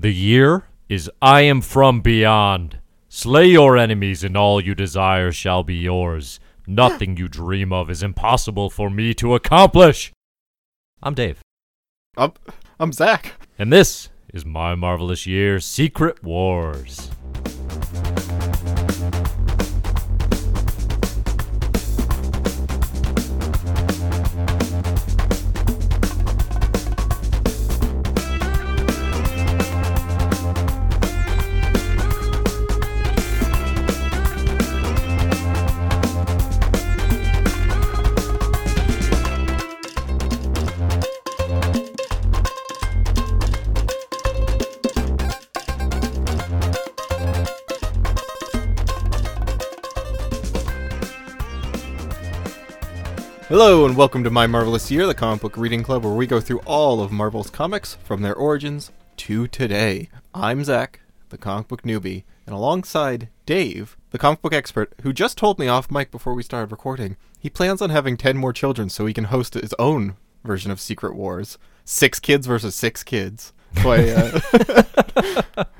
The year is I am from beyond. Slay your enemies, and all you desire shall be yours. Nothing you dream of is impossible for me to accomplish. I'm Dave, I'm, I'm Zach. and this is my marvelous year Secret Wars. Hello, and welcome to My Marvelous Year, the comic book reading club where we go through all of Marvel's comics from their origins to today. I'm Zach, the comic book newbie, and alongside Dave, the comic book expert, who just told me off mic before we started recording, he plans on having 10 more children so he can host his own version of Secret Wars. Six kids versus six kids. Uh,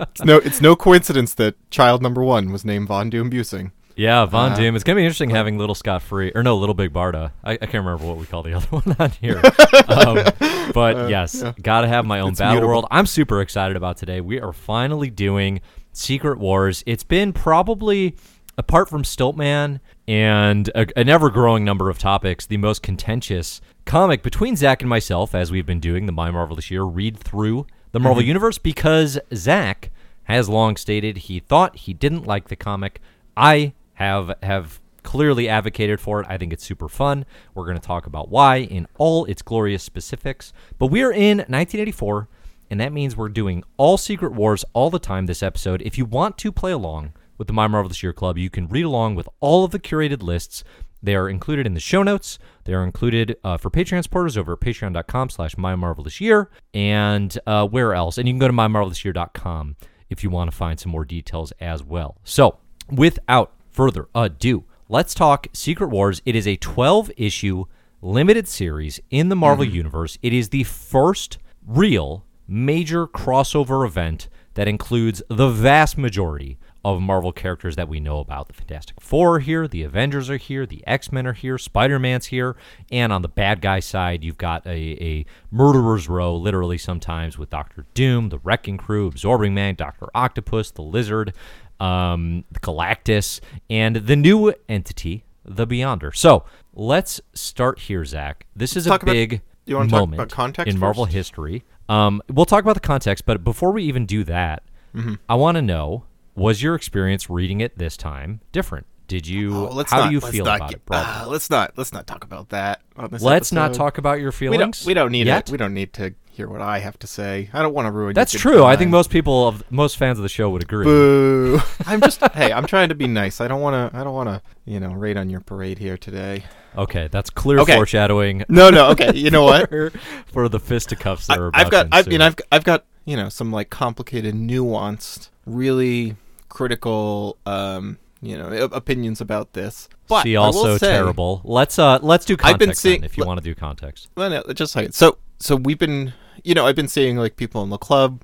it's, no, it's no coincidence that child number one was named Von Doom Busing. Yeah, Von Uh, Doom. It's gonna be interesting having Little Scott Free, or no, Little Big Barda. I, I can't remember what we call the other one on here. um, but yes, yeah. gotta have my own It's battle mutable. world. I'm super excited about today. We are finally doing Secret Wars. It's been probably, apart from Stiltman and a, an ever-growing number of topics, the most contentious comic between Zach and myself, as we've been doing the My Marvel this Year read through the Marvel Universe, because Zach has long stated he thought he didn't like the comic. I have have clearly advocated for it. I think it's super fun. We're going to talk about why in all its glorious specifics. But we're in 1984, and that means we're doing all Secret Wars all the time this episode. If you want to play along with the My Marvelous Year Club, you can read along with all of the curated lists. They are included in the show notes. They are included uh, for Patreon supporters over at patreon.com slash mymarvelousyear. And uh, where else? And you can go to mymarvelousyear.com if you want to find some more details as well. So, without further ado, let's talk Secret Wars. It is a 12 issue limited series in the Marvel mm-hmm. Universe. It is the first real major crossover event that includes the vast majority of Marvel characters that we know about. The Fantastic Four are here, the Avengers are here, the X Men are here, Spider Man's here, and on the bad guy side, you've got a, a murderer's row, literally sometimes with Doctor Doom, the Wrecking Crew, Absorbing Man, Doctor Octopus, the Lizard, um, the Galactus, and the new entity, the Beyonder. So let's start here, Zach. This is Talk a about- big you wanna talk moment about context in Marvel history. Um, we'll talk about the context, but before we even do that, Mm-hmm. I want to know: was your experience reading it this time different? Did you? Oh, let's how not, do you let's feel about get- it? ah, let's not let's not talk about that. Let's not talk about your We don't. feelings. We don't need yet. it. We don't need to hear what I have to say. I don't want to ruin. That's true. I think most people of most fans of the show would agree. Boo! I'm just. hey, I'm trying to be nice. I don't want to. I don't want to. You know, raid on your parade here today. Okay, that's clear Okay. foreshadowing. No, no. Okay. You know what? for, for the fisticuffs that I, are about I've got. to I mean. I've. I've got. You know, some like complicated, nuanced, really critical. Um. You know, opinions about this. But will also say- terrible. Let's uh, let's do context I've been then, seeing- if you le- want to do context. Well, no, just a second. So, so we've been, you know, I've been seeing like people in the club,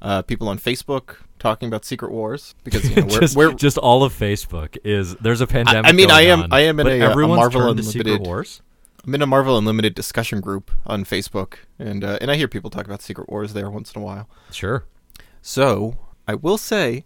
uh, people on Facebook talking about Secret Wars because you know, we're, just, we're just all of Facebook is there's a pandemic. I mean, I am- on, I am in a, uh, a Marvel turned to Secret Unlimited- Wars. I'm in a Marvel Unlimited discussion group on Facebook, and uh, and I hear people talk about Secret Wars there once in a while. Sure. So I will say,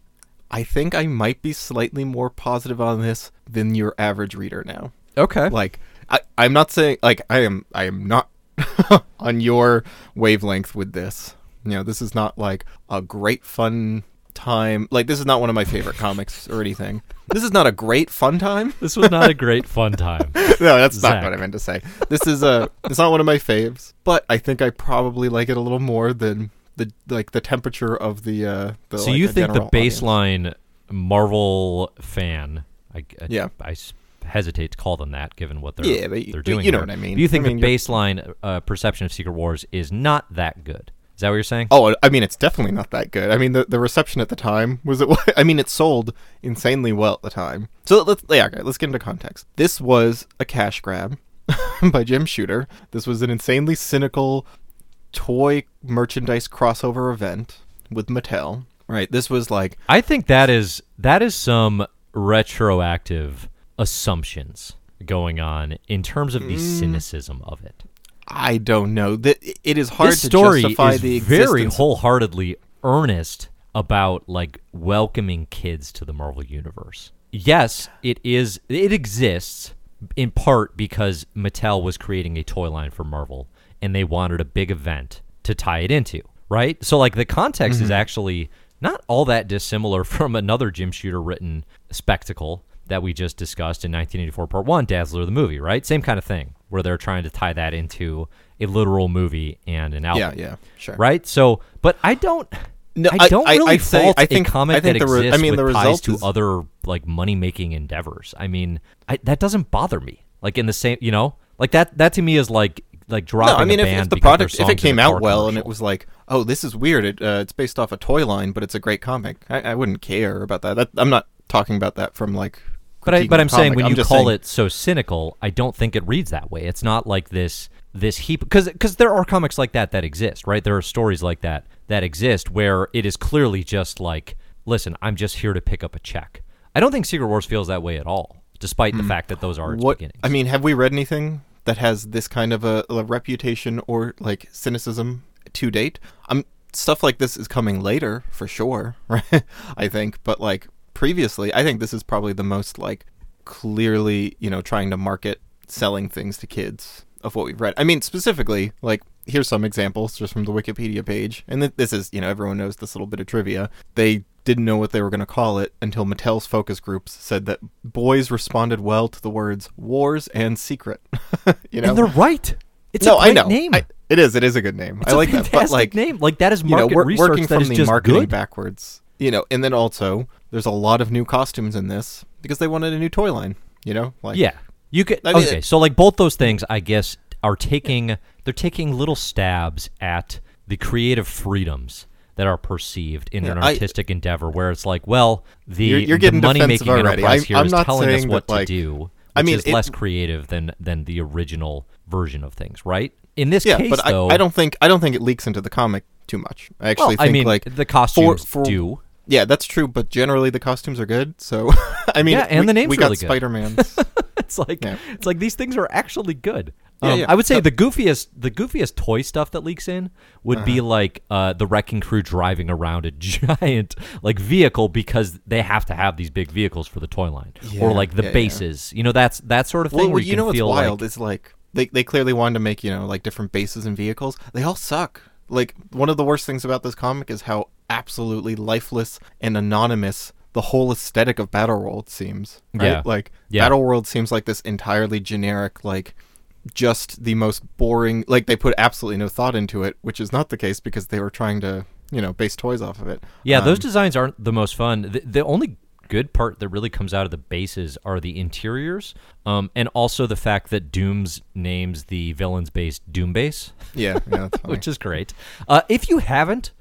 I think I might be slightly more positive on this than your average reader now. Okay. Like, I, I'm not saying like I am. I am not on your wavelength with this. You know, this is not like a great fun time. Like, this is not one of my favorite comics or anything. This is not a great fun time. This was not a great fun time. no, that's Zach. not what I meant to say. This is a. It's not one of my faves, but I think I probably like it a little more than the like the temperature of the. uh the, so like, you the think the general baseline Marvel fan? I, I, Yeah. I hesitate to call them that, given what they're Yeah, but they're doing. you know here. what I mean. Do you think I mean, the baseline uh, perception of Secret Wars is not that good? Is that what you're saying? Oh, I mean, it's definitely not that good. I mean, the, the reception at the time was it. I mean, it sold insanely well at the time. So let's yeah, okay, let's get into context. This was a cash grab by Jim Shooter. This was an insanely cynical toy merchandise crossover event with Mattel. Right. This was like I think that is that is some retroactive assumptions going on in terms of the Mm. cynicism of it. I don't know that it is hard this to story justify is the very existence. wholeheartedly earnest about like welcoming kids to the Marvel universe. Yes, it is it exists in part because Mattel was creating a toy line for Marvel and they wanted a big event to tie it into, right? So like the context Mm-hmm. is actually not all that dissimilar from another Jim Shooter written spectacle that we just discussed in 1984 part 1 Dazzler the movie, right? Same kind of thing where they're trying to tie that into a literal movie and an album yeah, yeah, sure. right? So, but I don't. No, I don't I- I- really say- fault I think- a comic I think that the re- I exists mean, the ties to is- other like money making endeavors. I mean, I, that doesn't bother me. Like in the same, you know, like that. That to me is like like dropping No, I mean, if, if the product, if it came out well and it was like, oh, this is weird, it, uh, it's based off a toy line, but it's a great comic, I, I wouldn't care about that. that. I'm not talking about that from like. But I, but I'm saying when I'm you call saying- it so cynical, I don't think it reads that way. It's not like this this heap because because there are comics like that that exist, right? There are stories like that that exist where it is clearly just like, listen, I'm just here to pick up a check. I don't think Secret Wars feels that way at all, despite the fact that those are its Hmm. what beginnings. I mean, have we read anything that has this kind of a, a reputation or like cynicism to date? Um, stuff like this is coming later for sure, right? I think, but like previously, I think this is probably the most like clearly, you know, trying to market selling things to kids of what we've read. I mean, specifically, like here's some examples just from the Wikipedia page, and th- this is, you know, everyone knows this little bit of trivia. They didn't know what they were going to call it until Mattel's focus groups said that boys responded well to the words "wars" and "secret." you know, and they're right. It's no, a great I know name. I- it is. It is a good name. it's I like that. But like, name. Like that is you know, market we're research working that from is the just marketing good. backwards. You know, and then also there's a lot of new costumes in this because they wanted a new toy line. You know, like Yeah, you could. I mean, okay, it- so like both those things, I guess, are taking they're taking little stabs at the creative freedoms that are perceived in Yeah, an I- artistic endeavor, where it's like, well, the You're- you're getting the money making already. enterprise I'm- here is telling us what that, like- to do. Which I mean, is it- less creative than than the original version of things, right? In this yeah, case, but though, I, I don't think I don't think it leaks into the comic too much. I actually well, think I mean, like the costumes for- do. Yeah, that's true. But generally, the costumes are good. So I mean, Yeah, and we, the name's we really got. Spider Man's. it's like Yeah. it's like these things are actually good. Yeah, Um, yeah. I would say So- the goofiest the goofiest toy stuff that leaks in would Uh-huh. be like uh, the wrecking crew driving around a giant like vehicle because they have to have these big vehicles for the toy line, Yeah, or like the yeah, yeah. bases. You know, that's that sort of thing. well, where you, you know what's wild like, is like they they clearly wanted to make you know like different bases and vehicles. They all suck. Like one of the worst things about this comic is how absolutely lifeless and anonymous the whole aesthetic of Battle World seems. Right? Yeah. Like Yeah. Battle World seems like this entirely generic like just the most boring like they put absolutely no thought into it, which is not the case because they were trying to, you know, base toys off of it. Yeah, those Um, designs aren't the most fun. The, the only good part that really comes out of the bases are the interiors, um, and also the fact that Doom's names the villain's base Doom Base. Yeah, yeah, which is great. Uh, if you haven't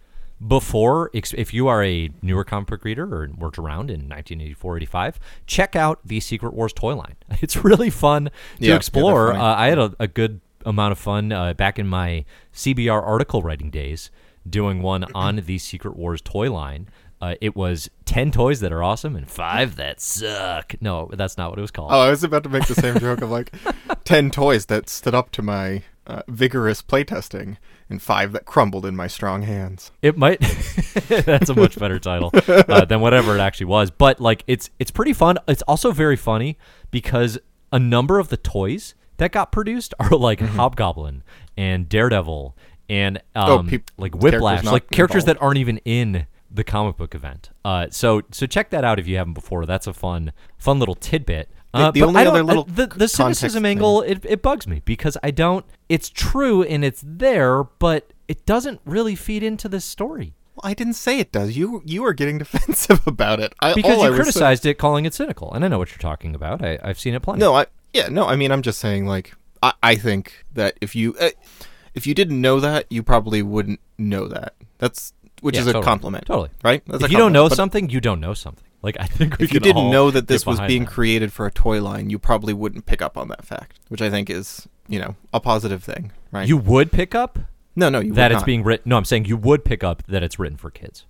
before, if you are a newer comic book reader or worked around in 1984, 85, check out the Secret Wars toy line. It's really fun to Yeah, yeah, explore. funny. uh, I had a, a good amount of fun uh, back in my CBR article writing days doing one on the Secret Wars toy line. Uh, it was 10 toys that are awesome and 5 that suck. No, that's not what it was called. Oh, I was about to make the same joke of like 10 toys that stood up to my uh, vigorous playtesting and 5 that crumbled in my strong hands. It might. that's a much better title uh, than whatever it actually was. But like, it's it's pretty fun. It's also very funny because a number of the toys that got produced are like Hobgoblin and Daredevil and um, Mm-hmm. Oh, peop- like Whiplash, not like characters involved. that aren't even in the comic book event. Uh, so so check that out if you haven't before. That's a fun fun little tidbit. The- Uh, the but only other little the, the cynicism thing- angle it, it bugs me because I don't. It's true and it's there, but it doesn't really feed into this story Well, I didn't say it does. You you are getting defensive about it. I, because all I you saying- criticized it, calling it cynical, and I know what you're talking about. I, I've seen it plenty. No, I yeah, no, I mean I'm just saying like I, I think that if you uh, if you didn't know that, you probably wouldn't know that. That's which Yeah, is a totally. compliment. Totally. Right? That's if you don't know But something, you don't know something. Like I think we if you didn't know that this was being that. created for a toy line, you probably wouldn't pick up on that fact, which I think is, you know, a positive thing, right? you would pick up no, no, you that it's not. being written. No, I'm saying you would pick up that it's written for kids.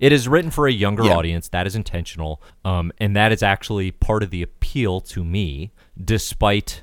It is written for a younger Yeah. audience. That is intentional, um, and that is actually part of the appeal to me. Despite,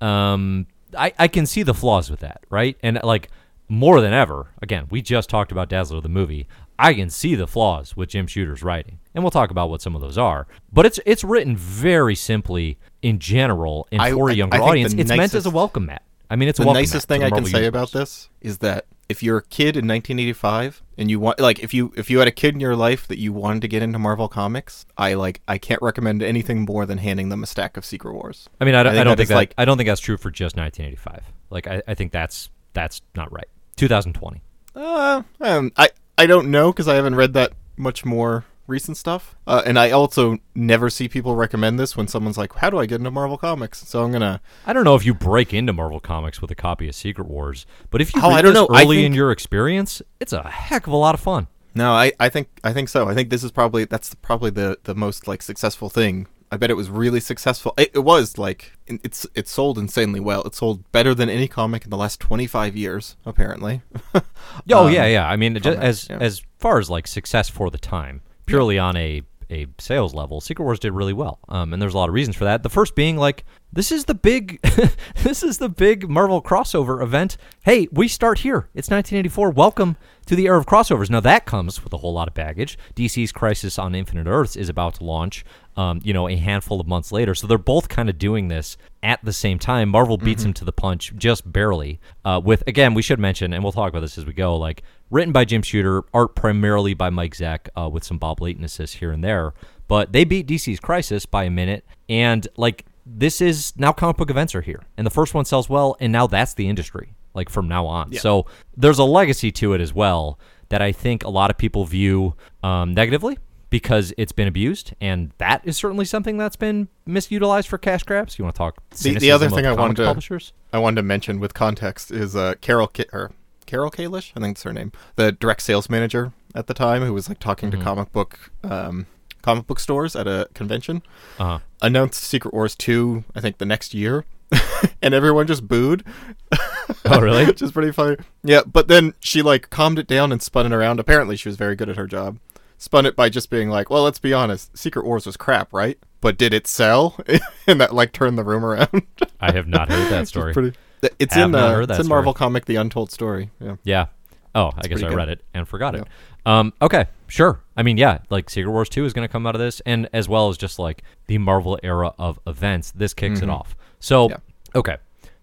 um, I I can see the flaws with that, right? And like more than ever, again, we just talked about Dazzler the movie. I can see the flaws with Jim Shooter's writing, and we'll talk about what some of those are. But it's it's written very simply in general and I- for a I- younger I the audience. It's meant as a welcome mat. I mean, it's the welcome nicest thing I can say universe. about this is that if you're a kid in 1985 and you want like if you if you had a kid in your life that you wanted to get into Marvel comics, I like I can't recommend anything more than handing them a stack of Secret Wars. I mean, I don't, I think don't think that, like- I don't think that's true for just 1985. Like, I, I think that's that's not right. 2020. Uh, um, I I don't know because I haven't read that much more recent stuff. Uh, and I also never see people recommend this when someone's like, "How do I get into Marvel comics?" So I'm gonna. I don't know if you break into Marvel Comics with a copy of Secret Wars, but if you Oh, read I don't know. Early in your experience, it's a heck of a lot of fun. No, I, I think I think so. I think this is probably that's probably the the most like successful thing. I bet it was really successful. It, it was like it's it sold insanely well. It sold better than any comic in the last 25 years, apparently. Oh Um, yeah, yeah. I mean, comic, as yeah. as far as like success for the time, purely on a a sales level, Secret Wars did really well. Um, and there's a lot of reasons for that. The first being like this is the big this is the big Marvel crossover event. Hey, we start here. It's 1984. Welcome to the era of crossovers. Now that comes with a whole lot of baggage. DC's Crisis on Infinite Earths is about to launch. Um, you know, a handful of months later. So they're both kind of doing this at the same time. Marvel beats Mm-hmm. them to the punch just barely. Uh, with again, we should mention, and we'll talk about this as we go. Like written by Jim Shooter, art primarily by Mike Zeck, uh, with some Bob Layton assists here and there. But they beat DC's Crisis by a minute, and like this is now comic book events are here, and the first one sells well, and now that's the industry. Like from now on, so there's a legacy to it as well that I think a lot of people view um, negatively because it's been abused, and that is certainly something that's been misutilized for cash grabs. You want to talk The, the other thing I wanted to publishers? I wanted to mention with context is uh, Carol Ki- or Carol Kalish, I think that's her name, the direct sales manager at the time, who was like talking Mm-hmm. to comic book um, comic book stores at a convention. Uh-huh. announced Secret Wars 2, I think the next year, and everyone just booed. Oh, really? Which is pretty funny. Yeah, but then she like calmed it down and spun it around. Apparently, she was very good at her job. Spun it by just being like, "Well, let's be honest, Secret Wars was crap, right? But did it sell?" and that like turned the room around. I have not heard that story. pretty. It's Have in not uh, it's that in story. Marvel comic The Untold Story. Yeah. Yeah. Oh, I guess I good. read it and forgot it. Um, okay, sure. I mean, yeah, like Secret Wars 2 is going to come out of this, and as well as just like the Marvel era of events, this kicks it off. So, Mm-hmm. Yeah. okay,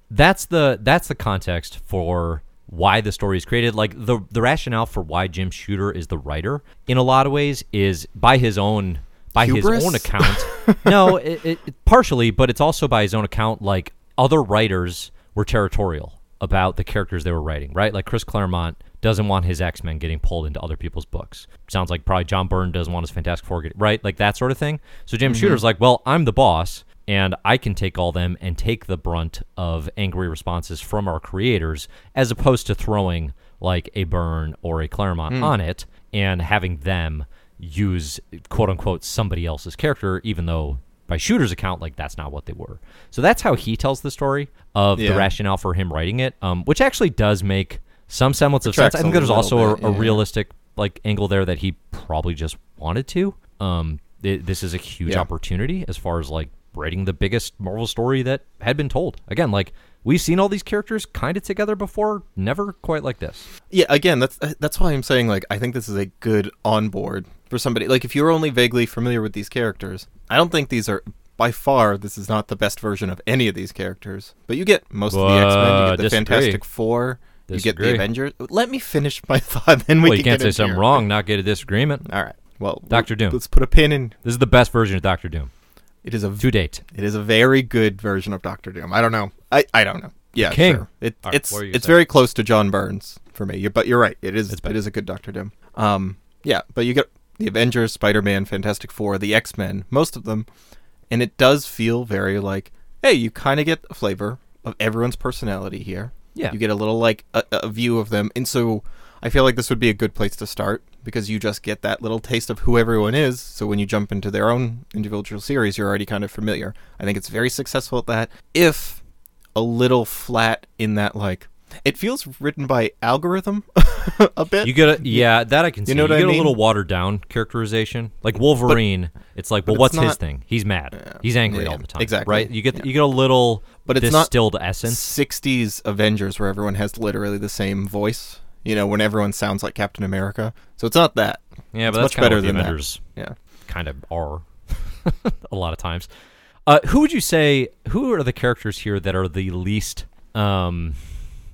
that's the that's the context for why the story is created. Like the the rationale for why Jim Shooter is the writer in a lot of ways is by his own by Hubris? his own account. no, it, it, partially, but it's also by his own account. Like other writers were territorial about the characters they were writing, right? Like Chris Claremont doesn't want his X Men getting pulled into other people's books. Sounds like probably John Byrne doesn't want his Fantastic Four, get, right? Like that sort of thing. So Jim mm-hmm. Shooter's like, well, I'm the boss, and I can take all them and take the brunt of angry responses from our creators, as opposed to throwing like a Byrne or a Claremont on it and having them use quote unquote somebody else's character, even though by Shooter's account, like that's not what they were. So that's how he tells the story of the rationale for him writing it, um, which actually does make some semblance of sense. I think there's also bit, a, a yeah. realistic like angle there that he probably just wanted to. Um, it, this is a huge Yeah. opportunity as far as like writing the biggest Marvel story that had been told. Again, like we've seen all these characters kind of together before, never quite like this. Yeah, again, that's that's why I'm saying like I think this is a good onboard for somebody. Like if you're only vaguely familiar with these characters, I don't think these are by far this is not the best version of any of these characters. But you get most of the X Men, you Uh, get the disagree. Fantastic Four, you get the Avengers. Let me finish my thought, then we well, can you can't get say something your- wrong, not get a disagreement. All right. Well, Doctor Doom. Let's put a pin in. This is the best version of Doctor Doom It is a to date. it is a very good version of Doctor Doom. I don't know. I, I don't know. Yeah, King. sure. It, right, it's what were you gonna it's say? very close to John Byrne's for me. You're, but you're right. It is It's it is a good Doctor Doom. Um, yeah, but you get the Avengers, Spider Man, Fantastic Four, the X Men, most of them, and it does feel very like, hey, you kind of get a flavor of everyone's personality here. Yeah. you get a little like a, a view of them, and so I feel like this would be a good place to start because you just get that little taste of who everyone is. So when you jump into their own individual series, you're already kind of familiar. I think it's very successful at that. If a little flat in that like It feels written by algorithm a bit. You get a yeah, that I can see. know You, what I get mean? a little watered down characterization, like Wolverine. it's like, well, what's his thing? He's mad. He's angry yeah, all the time. exactly. Right? You get you get a little, But it's not distilled essence. 60s Avengers where everyone has literally the same voice. You know, when everyone sounds like Captain America. So it's not that. Yeah, It's but that's much better of what the than that. Yeah. kind of are a lot of times. Uh, who would you say? Who are the characters here that are the least, um,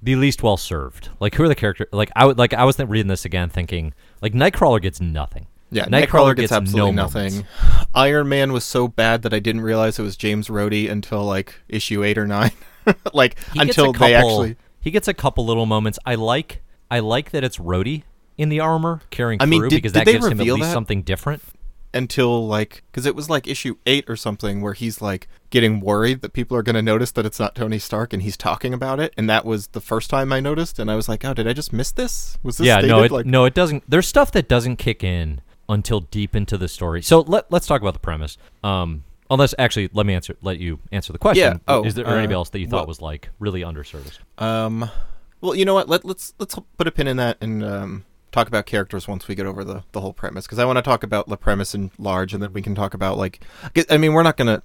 the least well served? Like who are the character? Like I would like I was th- reading this again, thinking like Nightcrawler gets nothing. Yeah, Nightcrawler, gets, absolutely no nothing. moments. Iron Man was so bad that I didn't realize it was James Rhodey until like issue 8 or 9. like He until couple, they actually he gets a couple little moments. I like I like that it's Rhodey in the armor carrying I mean, through did- because did that they gives him at reveal least that? something different. until like because it was like issue eight or something where he's like getting worried that people are going to notice that it's not Tony Stark and he's talking about it, and that was the first time I noticed, and I was like, oh, did I just miss this? Was this yeah, stated? no, it, like, no, it doesn't. There's stuff that doesn't kick in until deep into the story. So let let's talk about the premise. Um, unless actually, let me answer. Let you answer the question. Yeah, oh, is there uh, anybody else that you thought well- was like really underserviced? Um, well, you know what? Let, let's let's put a pin in that and um, talk about characters once we get over the the whole premise because I want to talk about the premise in large, and then we can talk about like I mean, we're not gonna.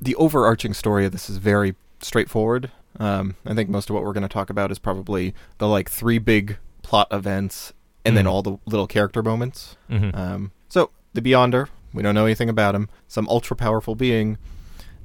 The overarching story of this is very straightforward. Um, I think most of what we're going to talk about is probably the like three big plot events and then Mhm. all the little character moments. Mhm. Um, so the Beyonder, we don't know anything about him. Some ultra powerful being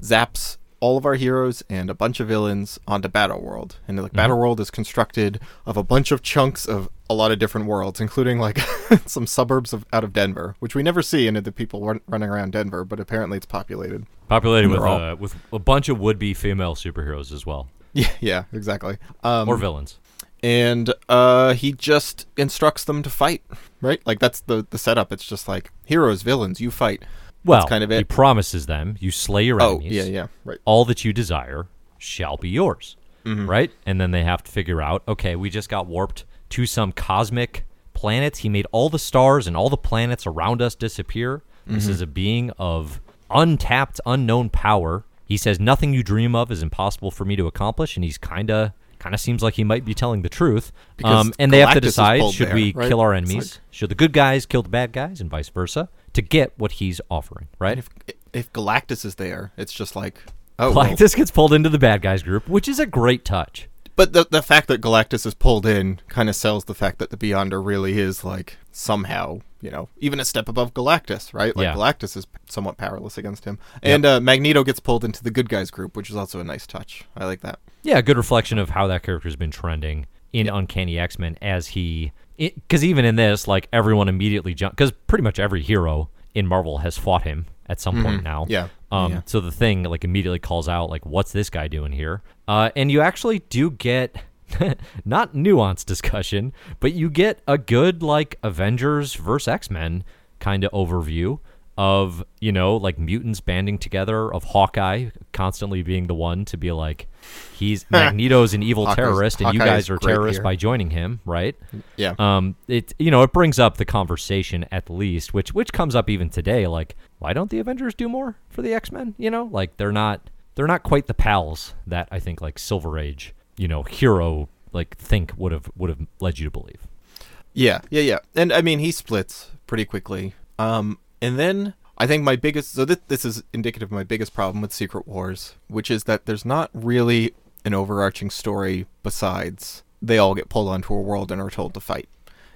zaps all of our heroes and a bunch of villains onto Battle World, and like Battle World is constructed of a bunch of chunks of a lot of different worlds, including like some suburbs of out of Denver, which we never see any of the people run, running around Denver, but apparently it's populated. Populated with all- uh, with a bunch of would be female superheroes as well, Yeah, yeah, exactly. Um, or villains. and uh, he just instructs them to fight, right? Like that's the the setup. It's just like heroes, villains, you fight. Well, kind of he promises them, "You slay your enemies. Oh, enemies. yeah, yeah, right. all that you desire shall be yours. Mm-hmm. Right? And then they have to figure out, okay, we just got warped to some cosmic planets. He made all the stars and all the planets around us disappear. This Mm-hmm. is a being of untapped, unknown power. He says nothing you dream of is impossible for me to accomplish, and he's kind of kind of seems like he might be telling the truth. Um, and they have to decide should there, we right? kill our enemies? should the good guys kill the bad guys, and vice versa, to get what he's offering? Right? If if Galactus is there, it's just like oh, well. Galactus gets pulled into the bad guys group, which is a great touch. But the the fact that Galactus is pulled in kind of sells the fact that the Beyonder really is like somehow you know even a step above Galactus, right? Like Yeah. Galactus is somewhat powerless against him, and uh, Magneto gets pulled into the good guys group, which is also a nice touch. I like that. Yeah, a good reflection of how that character's been trending in Uncanny X Men as he. Because even in this, like, everyone immediately jump. Because pretty much every hero in Marvel has fought him at some point now. Mm-hmm. Yeah. Um, Yeah. So the thing, like, immediately calls out, like, what's this guy doing here? Uh, and you actually do get. not nuanced discussion, but you get a good like Avengers versus X Men kind of overview of you know like mutants banding together, of Hawkeye constantly being the one to be like, he's Magneto's an evil Hawkeye's- terrorist, and you guys are terrorists here. by joining him, right? Yeah. Um, it you know it brings up the conversation at least, which which comes up even today. Like, why don't the Avengers do more for the X Men? You know, like they're not they're not quite the pals that I think like Silver Age, you know, hero like think would have would have led you to believe. Yeah, yeah, yeah. And I mean, he splits pretty quickly. Um, and then I think my biggest so this this is indicative of my biggest problem with Secret Wars, which is that there's not really an overarching story besides they all get pulled onto a world and are told to fight.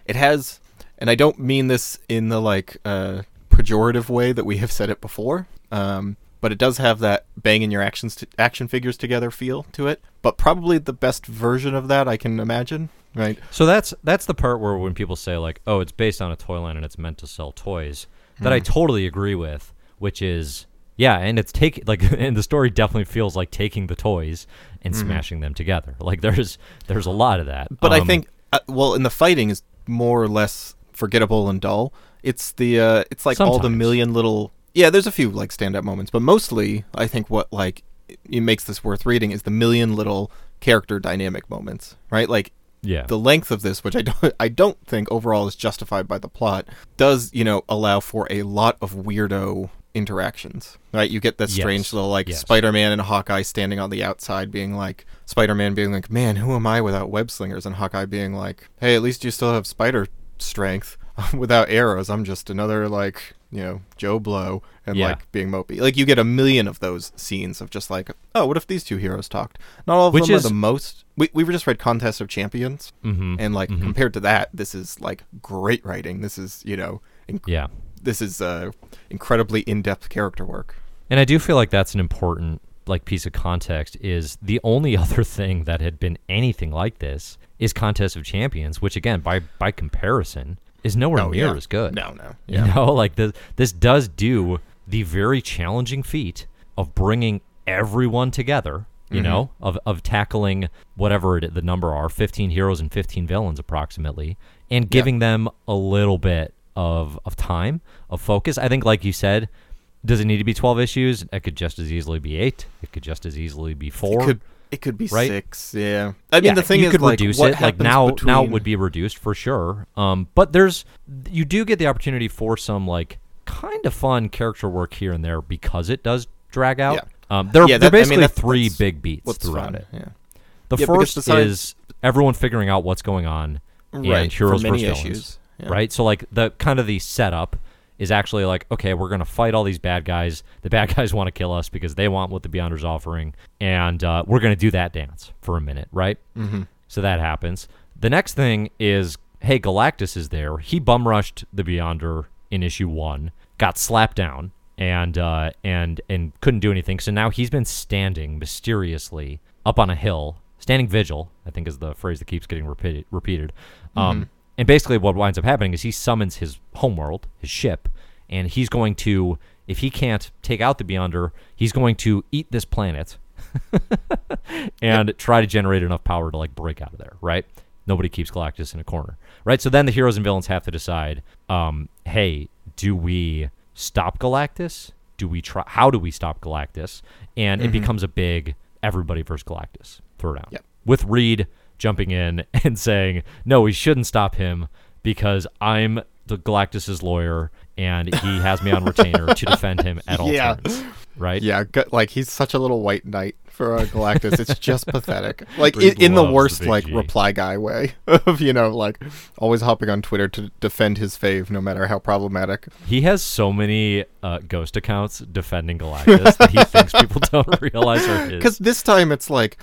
It has, and I don't mean this in the like uh, pejorative way that we have said it before. Um, but it does have that banging your actions to, action figures together feel to it. But probably the best version of that I can imagine. Right. So that's that's the part where when people say like, "Oh, it's based on a toy line and it's meant to sell toys," that I totally agree with, which is yeah, and it's take like and the story definitely feels like taking the toys and smashing them together. Like there's there's a lot of that. But I Um, think, uh, well, in the fighting is more or less forgettable and dull. It's the, uh, it's like all the million little. Yeah, there's a few like stand up moments, but mostly I think what like it makes this worth reading is the million little character dynamic moments, right? Like yeah. the length of this, which I don't, I don't think overall is justified by the plot, does you know allow for a lot of weirdo interactions. Right? You get this Yes. strange little like Yes. Spider-Man and Hawkeye standing on the outside being like Spider-Man being like, "Man, who am I without web slingers?" and Hawkeye being like, "Hey, at least you still have spider strength without arrows. I'm just another like, you know, Joe Blow and Yeah. like being mopey." Like you get a million of those scenes of just like, "Oh, what if these two heroes talked?" Not all of Which them is- are the most we we just read Contest of Champions Mm-hmm. and like compared to that, this is like great writing. This is, you know, inc- yeah. this is uh, incredibly in-depth character work. And I do feel like that's an important like piece of context is the only other thing that had been anything like this is Contest of Champions, which again by by comparison is nowhere Oh, near yeah. as good. No, no. You know, like this this does do the very challenging feat of bringing everyone together, you Mm-hmm. know, of of tackling whatever it, the number are, 15 heroes and 15 villains approximately, and giving them a little bit of of time, of focus. I think like you said, does it need to be 12 issues? It could just as easily be 8. It could just as easily be 4. It could it could be right? six. Yeah. I mean, yeah, the thing you is, could like, reduce what it. Like now, now it would be reduced for sure. Um, but there's you do get the opportunity for some like kind of fun character work here and there because it does drag out. Yeah. Um, there, Yeah, there are that- I mean, basically three big beats throughout fun. it. Yeah. The first besides- is everyone figuring out what's going on and Right. heroes for many versus issues. villains. Right. So like the kind of the setup is actually like, okay, we're gonna fight all these bad guys. The bad guys want to kill us because they want what the Beyonder's offering, and uh, we're gonna do that dance for a minute, right? Mm-hmm. So that happens. The next thing is, hey, Galactus is there. He bum rushed the Beyonder in issue one, got slapped down, and uh, and and couldn't do anything. So now he's been standing mysteriously up on a hill, standing vigil. I think is the phrase that keeps getting repeated. Repeated. Um, and basically, what winds up happening is he summons his homeworld, his ship, and he's going to, if he can't take out the Beyonder, he's going to eat this planet and try to generate enough power to like break out of there, right? Nobody keeps Galactus in a corner, right? So then the heroes and villains have to decide, um, hey, do we stop Galactus? Do we try? How do we stop Galactus? And it becomes a big everybody versus Galactus throwdown. Yep. With Reed jumping in and saying, no, we shouldn't stop him because I'm the Galactus's lawyer and he has me on retainer to defend him at all Yeah. turns, right? Yeah, like he's such a little white knight for uh, Galactus. It's just pathetic. Like in, in the loves the worst like G. reply guy way of you know like always hopping on Twitter to defend his fave no matter how problematic. He has so many uh, ghost accounts defending Galactus that he thinks people don't realize are his. Because this time it's like,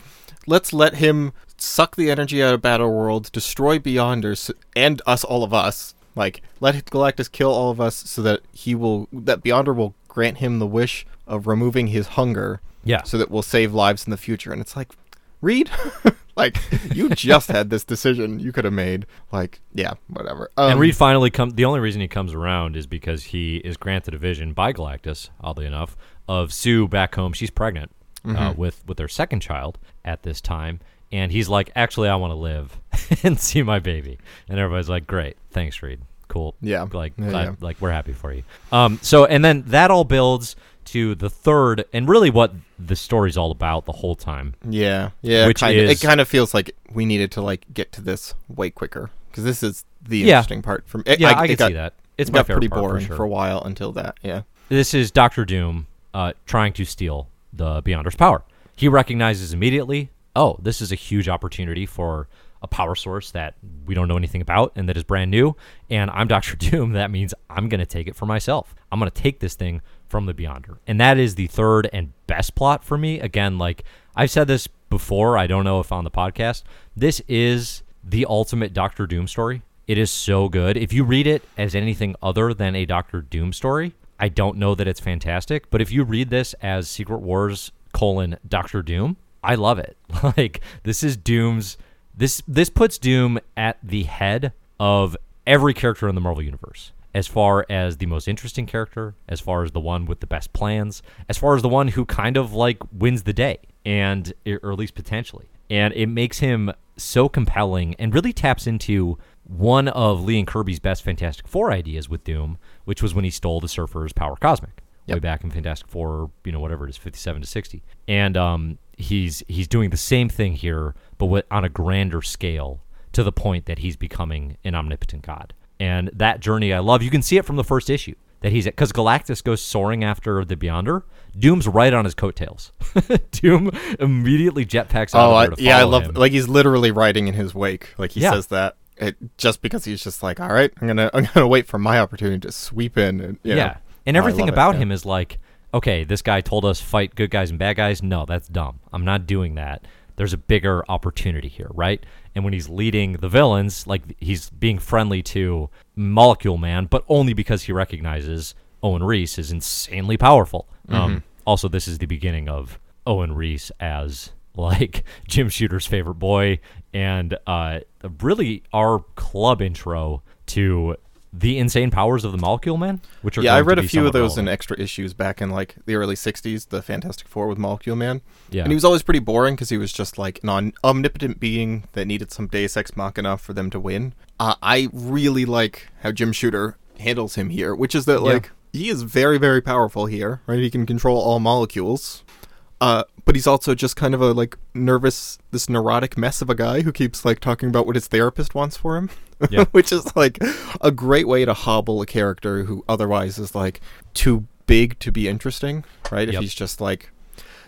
let's let him suck the energy out of Battle World, destroy Beyonders and us, all of us. Like, let Galactus kill all of us so that he will, that Beyonder will grant him the wish of removing his hunger. Yeah. So that we'll save lives in the future. And it's like, Reed, like you just had this decision you could have made. Like, yeah, whatever. Um, and Reed finally comes. The only reason he comes around is because he is granted a vision by Galactus, oddly enough, of Sue back home. She's pregnant uh, Mm-hmm. with with their second child at this time, and he's like, "Actually, I want to live and see my baby." And everybody's like, "Great, thanks, Reed. Cool. Yeah. like Yeah, glad- yeah. like we're happy for you." Um. So and then that all builds to the third, and really what the story's all about the whole time. Yeah, yeah. Which kind of, is- it kind of feels like we needed to like get to this way quicker because this is the Yeah. interesting part. From it, Yeah, I, it can got, see that. It's It got pretty boring for sure. a while until that. Yeah, This is Doctor Doom uh, trying to steal the Beyonder's power. He recognizes immediately, oh, this is a huge opportunity for a power source that we don't know anything about and that is brand new. And I'm Doctor Doom. That means I'm going to take it for myself. I'm going to take this thing from the Beyonder. And that is the third and best plot for me. Again, like I've said this before, I don't know if on the podcast, this is the ultimate Doctor Doom story. It is so good. If you read it as anything other than a Doctor Doom story, I don't know that it's fantastic. But if you read this as Secret Wars colon Doctor Doom, I love it. Like this is Doom's this this puts Doom at the head of every character in the Marvel universe. As far as the most interesting character, as far as the one with the best plans, as far as the one who kind of like wins the day, and er, or at least potentially. And it makes him so compelling and really taps into one of Lee and Kirby's best Fantastic Four ideas with Doom, which was when he stole the Surfer's power cosmic way back in Fantastic Four, you know, whatever it is, fifty-seven to sixty. And um, he's he's doing the same thing here, but with, on a grander scale, to the point that he's becoming an omnipotent god. And that journey, I love. You can see it from the first issue that he's because Galactus goes soaring after the Beyonder. Doom's right on his coattails. Doom immediately jetpacks out Oh, of I, yeah, I love him. like he's literally riding in his wake. Like he Yeah. says that it, just because he's just like, all right, I'm gonna I'm gonna wait for my opportunity to sweep in. And, yeah, know. And Oh, everything it, about yeah. him is like, okay, this guy told us fight good guys and bad guys. No, that's dumb. I'm not doing that. There's a bigger opportunity here, right? And when he's leading the villains, like he's being friendly to Molecule Man, but only because he recognizes Owen Reece is insanely powerful. Mm-hmm. Um, also, this is the beginning of Owen Reece as like Jim Shooter's favorite boy, and uh, really our club intro to the insane powers of the Molecule Man, which are Yeah, I read a few of those in extra issues back in like the early '60s, the Fantastic Four with Molecule Man. Yeah. and he was always pretty boring because he was just like an omnipotent being that needed some Deus Ex Machina for them to win. Uh, I really like how Jim Shooter handles him here, which is that Yeah. like he is very very powerful here, right? He can control all molecules. Uh, but he's also just kind of a like nervous, this neurotic mess of a guy who keeps like talking about what his therapist wants for him, Yeah. which is like a great way to hobble a character who otherwise is like too big to be interesting, right? If he's just like,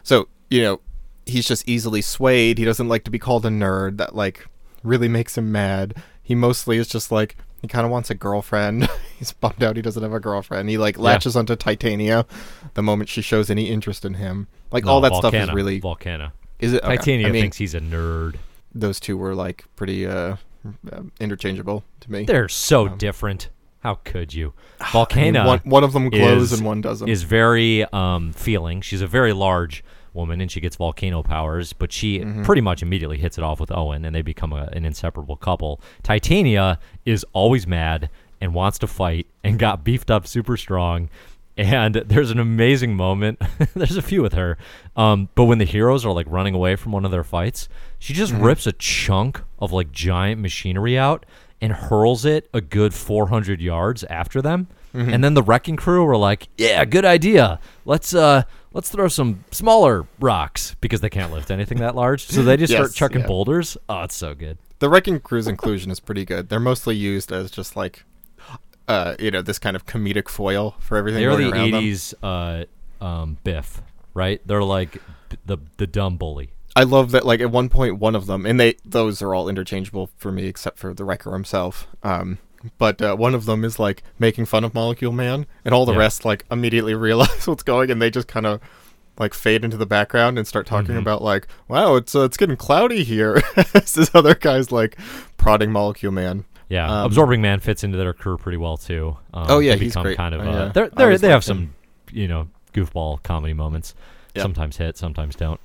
so you know, he's just easily swayed. He doesn't like to be called a nerd. That like really makes him mad. He mostly is just like he kind of wants a girlfriend. he's bummed out he doesn't have a girlfriend. He like latches onto Titania the moment she shows any interest in him. Like No, all that stuff is really Volcana. is it okay. Titania I mean, thinks he's a nerd. those two were like pretty uh, uh, interchangeable to me. They're so Um, different. How could you? I mean, Volcana one, one of them glows is- and one doesn't. is very um, feeling. She's a very large woman and she gets volcano powers, but she Mm-hmm. pretty much immediately hits it off with Owen and they become a, an inseparable couple. Titania is always mad and wants to fight and got beefed up super strong. And there's an amazing moment. there's a few with her. Um, but when the heroes are like running away from one of their fights, she just Mm-hmm. rips a chunk of like giant machinery out and hurls it a good 400 yards after them. Mm-hmm. And then the wrecking crew were like, "Yeah, good idea. Let's uh let's throw some smaller rocks because they can't lift anything that large." So they just start chucking yeah. boulders. Oh, it's so good. the wrecking crew's inclusion is pretty good. They're mostly used as just like, uh, you know, this kind of comedic foil for everything. They are going the around '80s uh um Biff, right? They're like the the dumb bully. I love that. Like at one point, one of them, and they those are all interchangeable for me, except for the wrecker himself. Um, but uh, one of them is like making fun of Molecule Man, and all the Yeah. rest like immediately realize what's going, and they just kind of like fade into the background and start talking Mhm. about like, wow, it's uh, it's getting cloudy here. this other guy's like prodding Molecule Man. Yeah, Um, Absorbing Man fits into their crew pretty well too. Um, Oh, yeah, he's great. kind of I, uh, uh, they're, they're, they have some you know goofball comedy moments. Yep. Sometimes hit, sometimes don't.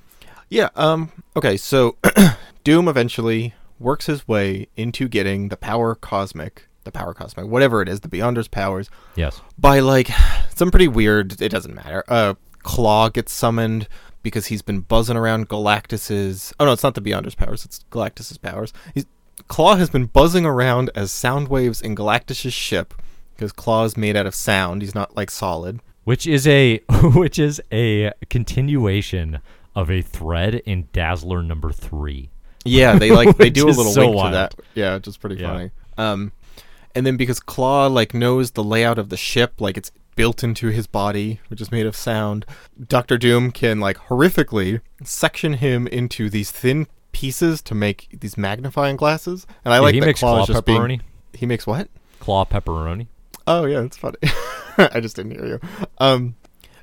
Yeah. Um. Okay. So Doom eventually works his way into getting the power cosmic, the power cosmic, whatever it is, the Beyonder's powers, Yes. by like some pretty weird. It doesn't matter. Uh, Klaw gets summoned because he's been buzzing around Galactus's. Oh no, it's not the Beyonder's powers. It's Galactus's powers. He's Klaw has been buzzing around as sound waves in Galactus's ship because Klaw is made out of sound. He's not like solid. which is a which is a continuation of a thread in Dazzler number three. Yeah, they like they do a little so wink wild. to that. Yeah, which is pretty Yeah. funny. Um, and then because Klaw like knows the layout of the ship, like it's built into his body, which is made of sound. Doctor Doom can like horrifically section him into these thin pieces to make these magnifying glasses. And I Yeah, like he that makes Klaw claw pepperoni. being. He makes what? Klaw pepperoni. Oh yeah, that's funny. I just didn't hear you. Um,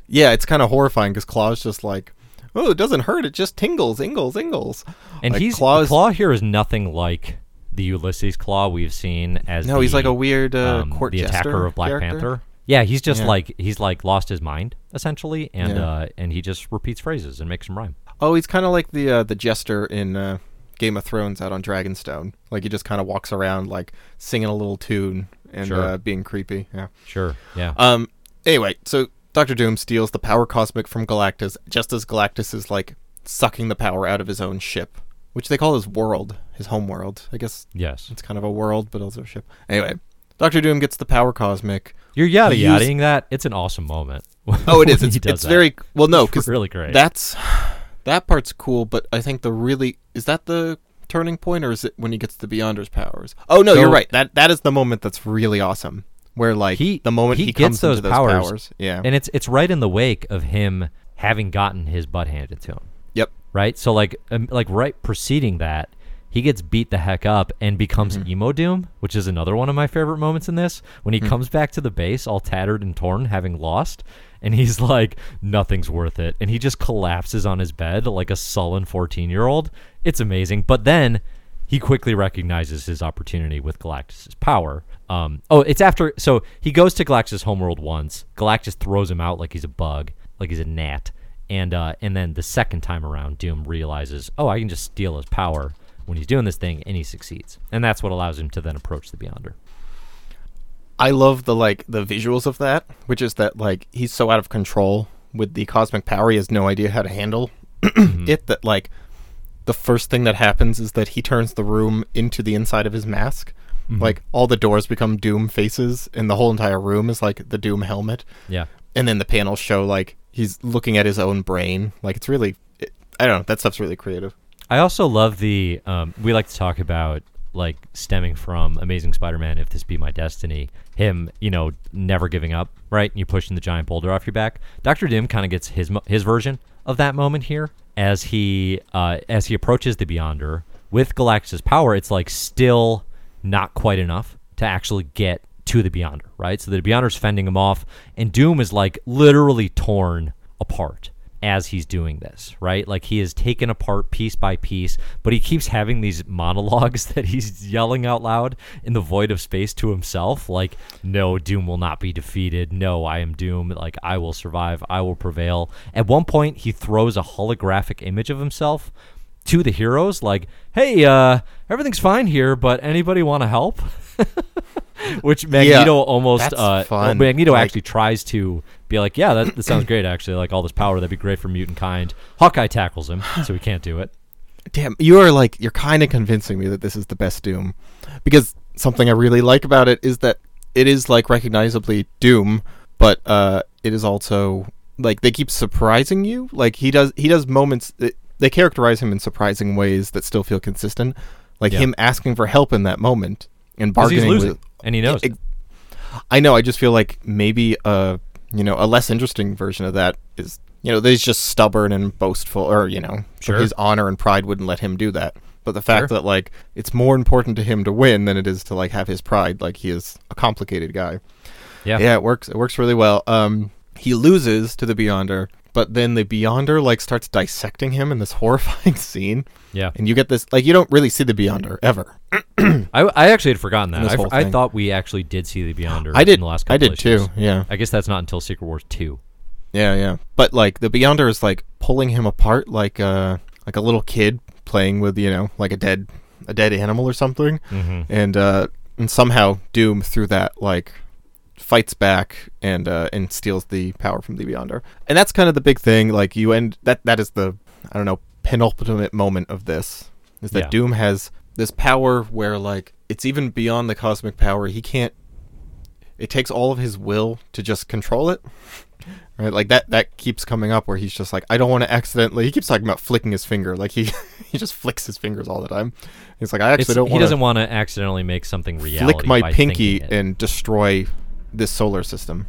yeah, it's kind of horrifying because Klaw's just like, oh, it doesn't hurt. It just tingles, ingles, ingles. And Like, he's Klaw's- Klaw here is nothing like the Ulysses Klaw we've seen as No, he's like a weird uh, um, court the jester attacker of Black character. Panther. Yeah, he's just Yeah. like he's like lost his mind essentially, and Yeah. uh, and he just repeats phrases and makes them rhyme. Oh, he's kind of like the uh, the jester in uh, Game of Thrones out on Dragonstone. Like he just kind of walks around like singing a little tune and Sure. uh, being creepy. Yeah. Sure. Yeah. Um. Anyway, so Doctor Doom steals the power cosmic from Galactus just as Galactus is like sucking the power out of his own ship, which they call his world, his home world. I guess yes. it's kind of a world, but also a ship. Anyway, Doctor Doom gets the power cosmic. You're yada he used- yadaing that. It's an awesome moment. Oh, it is. It's, he does it's very well. No, It's because really great. That's that part's cool, but I think the really is that the turning point, or is it when he gets the Beyonder's powers? Oh no, So- you're right. That that is the moment that's really awesome where like He the moment he, he, gets comes those, those powers, powers, yeah, and it's it's right in the wake of him having gotten his butt handed to him. Right? So like um, like right preceding that, he gets beat the heck up and becomes Mm-hmm. emo doom, which is another one of my favorite moments in this. When he comes back to the base all tattered and torn, having lost, and he's like, "Nothing's worth it," and he just collapses on his bed like a sullen fourteen-year-old. It's amazing, but then. He quickly recognizes his opportunity with Galactus's power. Um, oh, it's after. So he goes to Galactus' homeworld once. Galactus throws him out like he's a bug, like he's a gnat and uh, and then the second time around, Doom realizes, oh, I can just steal his power when he's doing this thing, and he succeeds, and that's what allows him to then approach the Beyonder. I love the like the visuals of that, which is that like he's so out of control with the cosmic power, he has no idea how to handle it. That like the first thing that happens is that he turns the room into the inside of his mask. Like all the doors become Doom faces, and the whole entire room is like the Doom helmet. Yeah, And then the panels show like he's looking at his own brain. Like it's really, it, I don't know, that stuff's really creative. I also love the. Um, we like to talk about like stemming from Amazing Spider-Man. If this be my destiny, him, you know, never giving up, right? You pushing the giant boulder off your back. Doctor Doom kind of gets his his version of that moment here as he uh, as he approaches the Beyonder with Galactus' power. It's like still not quite enough to actually get to the Beyonder, right? So the Beyonder's fending him off, and Doom is like literally torn apart as he's doing this, right? Like he is taken apart piece by piece, but he keeps having these monologues that he's yelling out loud in the void of space to himself, like, no, Doom will not be defeated. No, I am Doom. Like, I will survive. I will prevail. At one point, he throws a holographic image of himself to the heroes, like, hey, uh, everything's fine here, but anybody want to help? Which Magneto almost that's uh fun. Magneto Like- actually tries to be like, yeah, that, that sounds great actually, like all this power that'd be great for mutant kind. Hawkeye tackles him, so he can't do it. Damn, you are like you're kind of convincing me that this is the best Doom, because something I really like about it is that it is like recognizably Doom, but uh, it is also like they keep surprising you. Like he does, he does moments. That, they characterize him in surprising ways that still feel consistent, like Yeah. him asking for help in that moment and bargaining with. And he knows. It. I know. I just feel like maybe a you know a less interesting version of that is you know that he's just stubborn and boastful, or you know Sure. his honor and pride wouldn't let him do that. But the fact Sure. that like it's more important to him to win than it is to like have his pride. Like he is a complicated guy. Yeah. Yeah, it works. It works really well. Um, he loses to the Beyonder, but then the Beyonder like starts dissecting him in this horrifying scene, Yeah. and you get this like you don't really see the Beyonder ever. I, I actually had forgotten that. I, I thought we actually did see the Beyonder I did. in the last couple I did too. Yeah. I guess that's not until Secret Wars 2. Yeah, yeah. But like the Beyonder is like pulling him apart like uh like a little kid playing with, you know, like a dead a dead animal or something. Mm-hmm. And uh and somehow Doom through that like fights back and uh and steals the power from the Beyonder. And that's kind of the big thing like you end that that is the I don't know penultimate moment of this is that Yeah. Doom has this power where like it's even beyond the cosmic power. He can't it takes all of his will to just control it right like that that keeps coming up where he's just like i don't want to accidentally he keeps talking about flicking his finger like he he just flicks his fingers all the time he's like i actually It's, don't he doesn't want to accidentally make something reality. flick my pinky and destroy this solar system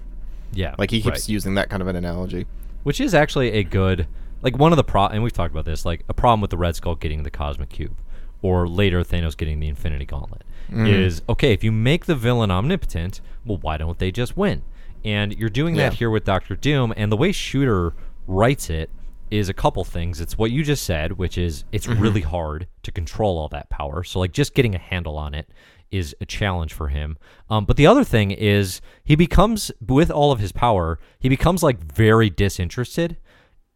yeah, like he keeps right. using that kind of an analogy which is actually a good like one of the pro and we've talked about this like a problem with the red skull getting the cosmic cube or later thanos getting the infinity gauntlet Mm. is okay if you make the villain omnipotent well why don't they just win and you're doing that here with dr doom and the way shooter writes it is a couple things it's what you just said which is it's Mm-hmm. really hard to control all that power so like just getting a handle on it is a challenge for him. Um, but the other thing is he becomes with all of his power, he becomes like very disinterested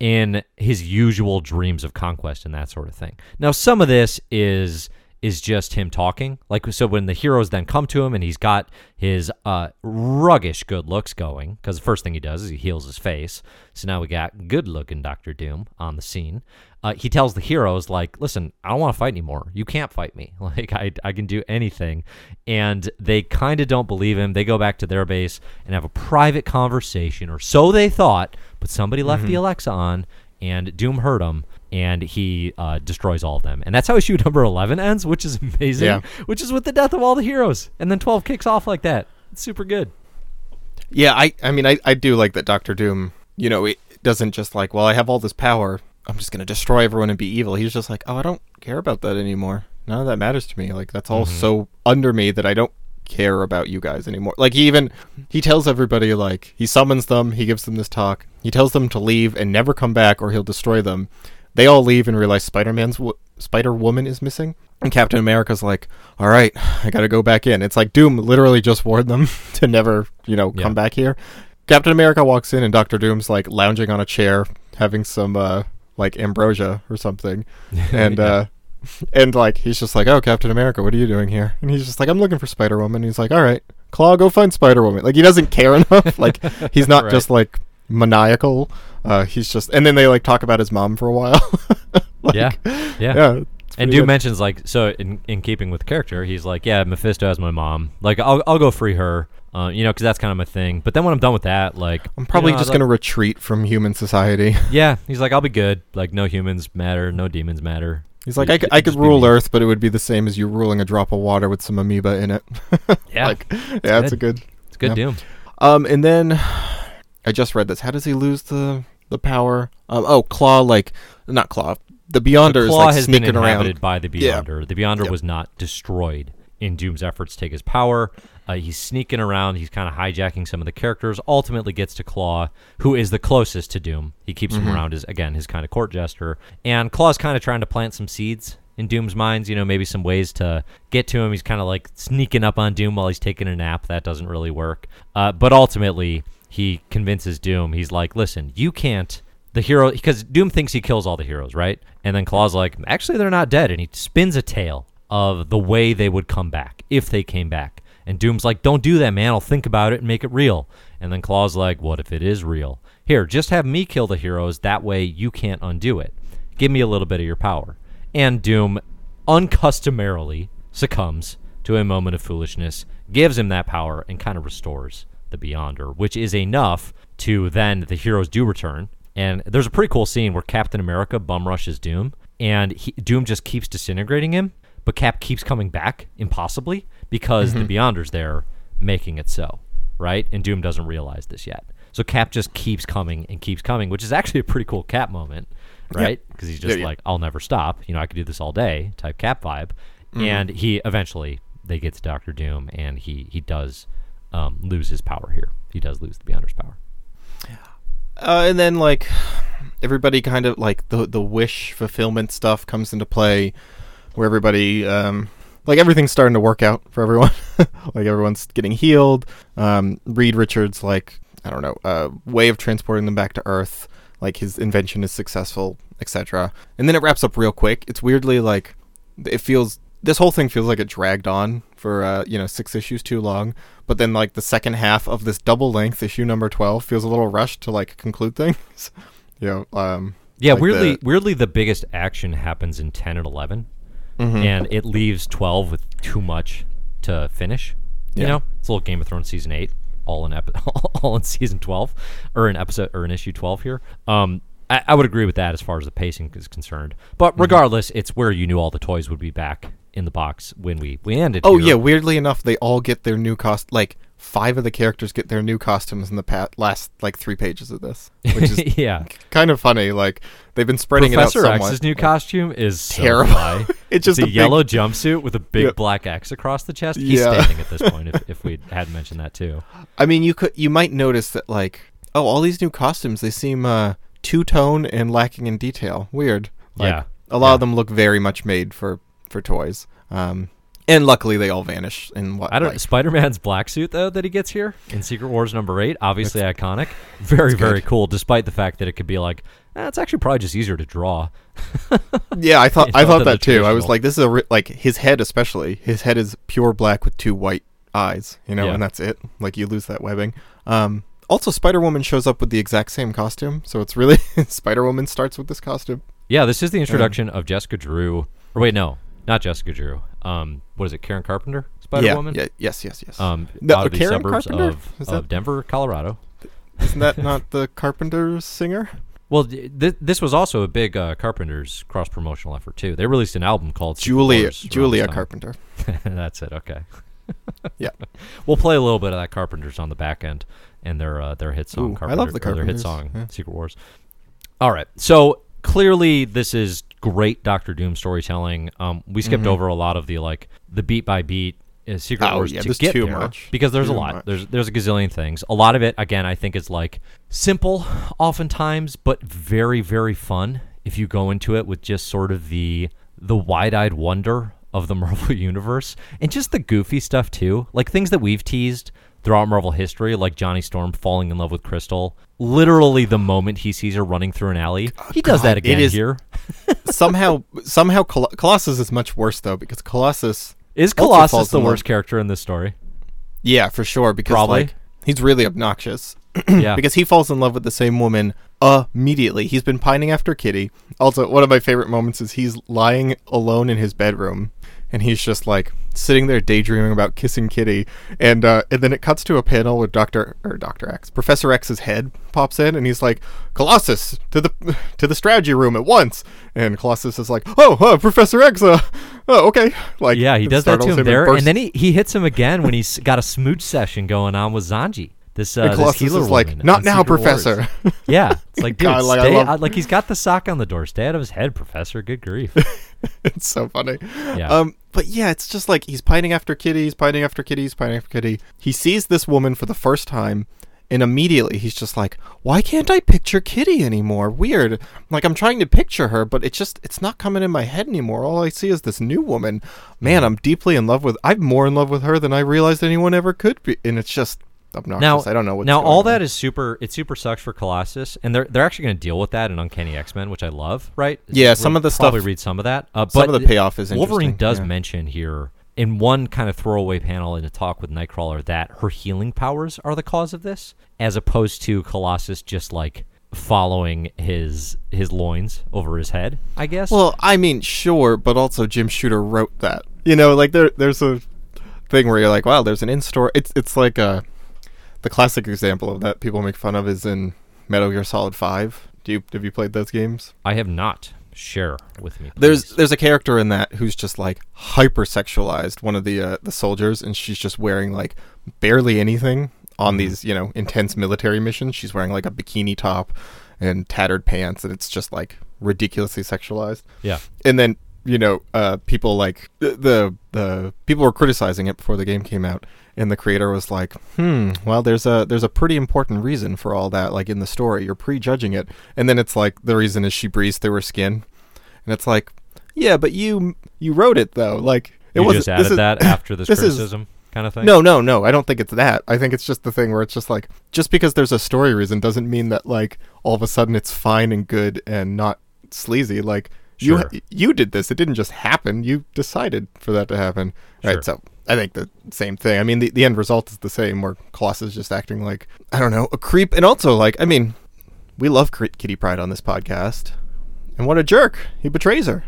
in his usual dreams of conquest and that sort of thing. Now some of this is is just him talking. Like so when the heroes then come to him and he's got his uh ruggish good looks going cuz the first thing he does is he heals his face. So now we got good looking Doctor Doom on the scene. Uh, he tells the heroes like, "Listen, I don't want to fight anymore. You can't fight me. Like I I can do anything." And they kind of don't believe him. They go back to their base and have a private conversation or so they thought, but somebody left the Alexa on and Doom heard him and he uh, destroys all of them. And that's how issue number 11 ends, which is amazing. Yeah. Which is with the death of all the heroes. And then 12 kicks off like that. It's super good. Yeah, I I mean I, I do like that Doctor Doom, you know, it doesn't just like, well, I have all this power, I'm just gonna destroy everyone and be evil. He's just like, Oh, I don't care about that anymore. None of that matters to me. Like that's all Mhm. so under me that I don't care about you guys anymore. Like he even he tells everybody like he summons them, he gives them this talk. He tells them to leave and never come back or he'll destroy them. They all leave and realize Spider-Man's w- Spider-Woman is missing. And Captain America's like, "All right, I got to go back in." It's like Doom literally just warned them to never, you know, Yeah. come back here. Captain America walks in and Doctor Doom's like lounging on a chair having some uh like ambrosia or something. And Yeah. uh and like he's just like, "Oh, Captain America, what are you doing here?" And he's just like, "I'm looking for Spider Woman." He's like, "All right, Klaw, go find Spider Woman." Like he doesn't care enough. like he's not Right. just like maniacal. Uh, he's just, and then they like talk about his mom for a while. Like, Yeah, yeah. yeah. And Doom good. mentions like so in in keeping with character, he's like, yeah, Mephisto has my mom. Like I'll I'll go free her. Uh, you know, because that's kind of my thing. But then when I'm done with that, like I'm probably you know, just gonna retreat from human society. Yeah, he's like, I'll be good. Like no humans matter, no demons matter. He's like, It- I could, I could rule me." Earth, but it would be the same as you ruling a drop of water with some amoeba in it. Yeah, like, yeah, it's a good. it's a good yeah. Doom. Um, and then I just read this. How does he lose the the power? Um, oh, Klaw, like not Klaw. The Beyonder the is like has been sneaking inhabited around. by the Yeah. Beyonder. The Beyonder Yep. was not destroyed in Doom's efforts to take his power. Uh, he's sneaking around. He's kind of hijacking some of the characters. Ultimately, gets to Klaw, who is the closest to Doom. He keeps Mm-hmm. him around as again his kind of court jester. And Klaw's kind of trying to plant some seeds in Doom's minds. You know, maybe some ways to get to him. He's kind of like sneaking up on Doom while he's taking a nap. That doesn't really work. Uh, but ultimately, he convinces Doom. He's like, "Listen, you can't." the hero because Doom thinks he kills all the heroes, right? And then Klaw's like, actually, they're not dead, and he spins a tale of the way they would come back if they came back. And Doom's like, don't do that, man. I'll think about it and make it real. And then Klaw's like, what if it is real? Here, just have me kill the heroes. That way, you can't undo it. Give me a little bit of your power. And Doom uncustomarily succumbs to a moment of foolishness, gives him that power, and kind of restores the Beyonder, which is enough to then the heroes do return. And there's a pretty cool scene where Captain America bum rushes Doom, and he, Doom just keeps disintegrating him, but Cap keeps coming back impossibly because the mm-hmm. Beyonder's there making it so, right? And Doom doesn't realize this yet. So Cap just keeps coming and keeps coming, which is actually a pretty cool Cap moment, right? Because he's just Yeah, yeah. like, I'll never stop. You know, I could do this all day type Cap vibe. Mm-hmm. And he eventually they get to Doctor Doom, and he he does um, lose his power here. He does lose the Beyonder's power. Uh, and then like everybody kind of like the the wish fulfillment stuff comes into play, where everybody um like everything's starting to work out for everyone. like everyone's getting healed. Um, Reed Richards like I don't know uh, way of transporting them back to Earth. Like his invention is successful, etc. And then it wraps up real quick. It's weirdly like it feels this whole thing feels like it dragged on for uh, you know six issues too long. But then like the second half of this double length issue number twelve feels a little rushed to like conclude things. you know, um, Yeah, like weirdly, the- weirdly, the biggest action happens in ten and 11 Mhm. and it leaves twelve with too much to finish. You Yeah. know, it's a little Game of Thrones season eight, all in epi- all in season twelve, or in episode or in issue twelve here. Um, I, I would agree with that as far as the pacing is concerned. Mm-hmm. But regardless, it's where you knew all the toys would be back in the box when we we ended. Oh here. yeah, weirdly enough, they all get their new cost. Like five of the characters get their new costumes in the pa- last like three pages of this, which is yeah. kind of funny. Like they've been spreading Professor it out somewhat. X's new costume is so Terrible. fly. It's just a, a big- yellow jumpsuit with a big Yeah. black X across the chest. He's Yeah. standing at this point. If, if we hadn't mentioned that too. I mean, you could you might notice that like oh, all these new costumes they seem uh, two tone and lacking in detail. Weird. Like, Yeah. a lot Yeah. of them look very much made for for toys. Um, and luckily they all vanish in what I don't. like, Spider-Man's black suit though that he gets here in Secret Wars number eight, obviously iconic, very very cool. Despite the fact that it could be like, eh, it's actually probably just easier to draw. Yeah, I thought I thought that too. I was like, this is a ri- like his head especially. His head is pure black with two white eyes, you know, Yeah. and that's it. Like you lose that webbing. Um, also, Spider Woman shows up with the exact same costume, so it's really Spider Woman starts with this costume. Yeah, this is the introduction of Jessica Drew. Or wait, no, not Jessica Drew. Um, what is it? Karen Carpenter, Spider yeah, Woman. yeah, yes, yes, yes. Um, No, out of the Karen suburbs Carpenter? of, Is of Denver, Colorado. Isn't that not the Carpenter's singer? Well, th- th- this was also a big uh, Carpenter's cross promotional effort too. They released an album called Julia Wars Julia. Carpenter. That's it. Okay. Yeah. We'll play a little bit of that Carpenters on the back end and their uh, their hit song. Ooh, I love the or Their hit song, yeah. Secret Wars. All right, so clearly this is great Doctor Doom storytelling. Um, we skipped over a lot of the like the beat by beat. Uh, Secret Mm-hmm. Oh, Wars yeah, to get too there much. because there's a lot. much. There's there's a gazillion things. A lot of it, again, I think is like simple, oftentimes, but very very fun if you go into it with just sort of the the wide-eyed wonder of the Marvel universe and just the goofy stuff too, like things that we've teased throughout Marvel history, like Johnny Storm falling in love with Crystal. Literally, the moment he sees her running through an alley, he does God, that again is- here. somehow, somehow, Col- Colossus is much worse though because Colossus, Is Colossus the in love- worst character in this story? yeah, for sure, because Probably. like he's really obnoxious. yeah, because he falls in love with the same woman immediately. He's been pining after Kitty. Also, one of my favorite moments is he's lying alone in his bedroom, and he's just like sitting there daydreaming about kissing Kitty, and uh, and then it cuts to a panel with Doctor or Doctor X, Professor X's head pops in, and he's like, Colossus to the to the strategy room at once, and Colossus is like, Oh, uh, Professor X, uh, oh, okay, like yeah, he does that to startles him there, bursts- and then he, he hits him again when he's got a smooch session going on with Zsaji. This, uh, and Colossus healer is like, not now, Secret Wars." Professor. Yeah, it's like, dude, God, like, stay, love- like he's got the sock on the door. Stay out of his head, Professor. Good grief. it's so funny. Yeah. Um, but yeah, it's just like he's pining after Kitty, he's pining after Kitty, he's pining after Kitty. He sees this woman for the first time, and immediately he's just like, "Why can't I picture Kitty anymore? Weird. Like I'm trying to picture her, but it's just it's not coming in my head anymore. All I see is this new woman. Man, I'm deeply in love with. I'm more in love with her than I realized anyone ever could be, and it's just obnoxious. now, I don't know what's now all on. that is super. It super sucks for Colossus, and they're they're actually going to deal with that in Uncanny X Men, which I love. Right? Yeah, We'll some of the probably stuff- Probably read some of that. Uh, some of the payoff is Wolverine does yeah. mention here in one kind of throwaway panel in a talk with Nightcrawler that her healing powers are the cause of this, as opposed to Colossus just like following his his loins over his head. I guess. Well, I mean, sure, but also Jim Shooter wrote that. You know, like there, there's a thing where you're like, wow, there's an in-store. It's it's like uh the classic example of that people make fun of is in Metal Gear Solid Five. Do you have you played those games? I have not. Share with me. There's please. there's a character in that who's just like hyper sexualized, one of the uh, the soldiers, and she's just wearing like barely anything on these you know intense military missions. She's wearing like a bikini top and tattered pants, and it's just like ridiculously sexualized yeah. and then you know uh people like the, the people were criticizing it before the game came out and the creator was like hmm well there's a there's a pretty important reason for all that like in the story you're prejudging it and then it's like the reason is she breathes through her skin and it's like yeah but you you wrote it though like it You this added is- that after this, this is- criticism, kind of thing. no, no, no. I don't think it's that. I think it's just the thing where it's just like just because there's a story reason doesn't mean that like all of a sudden it's fine and good and not sleazy. Like Sure. you did this. It didn't just happen. You decided for that to happen. Sure. Right. So I think the same thing. I mean, the, the end result is the same. Where Colossus is just acting like I don't know a creep, and also like I mean, we love Cri- Kitty Pryde on this podcast, and what a jerk! He betrays her.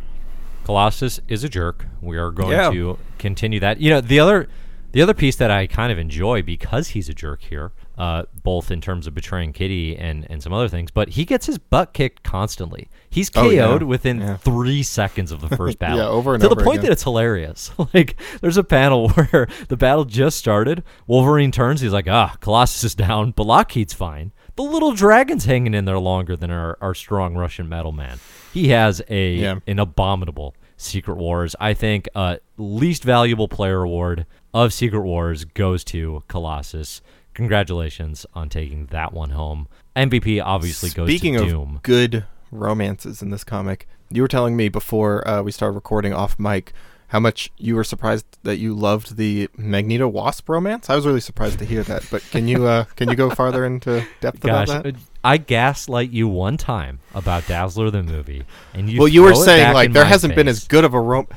Colossus is a jerk. We are going Yeah. to continue that. You know, the other the other piece that I kind of enjoy because he's a jerk here, uh, both in terms of betraying Kitty and, and some other things, but he gets his butt kicked constantly. He's Oh, KO'd yeah. within Yeah. three seconds of the first battle. Yeah, over and to the point again. that it's hilarious. like, there's a panel where the battle just started. Wolverine turns. He's like, ah, Colossus is down, but Lockheed's fine. The little dragon's hanging in there longer than our, our strong Russian metal man. He has a Yeah. an abominable Secret Wars. I think uh, least valuable player award of Secret Wars goes to Colossus. Congratulations on taking that one home. MVP obviously Speaking goes to Doom. good romances in this comic, you were telling me before uh, we started recording off mic how much you were surprised that you loved the Magneto Wasp romance. I was really surprised to hear that. But can you uh, can you go farther into depth Gosh, about that? uh, I gaslight you one time about Dazzler the movie, and you well, you were saying like there hasn't been as good of a rom-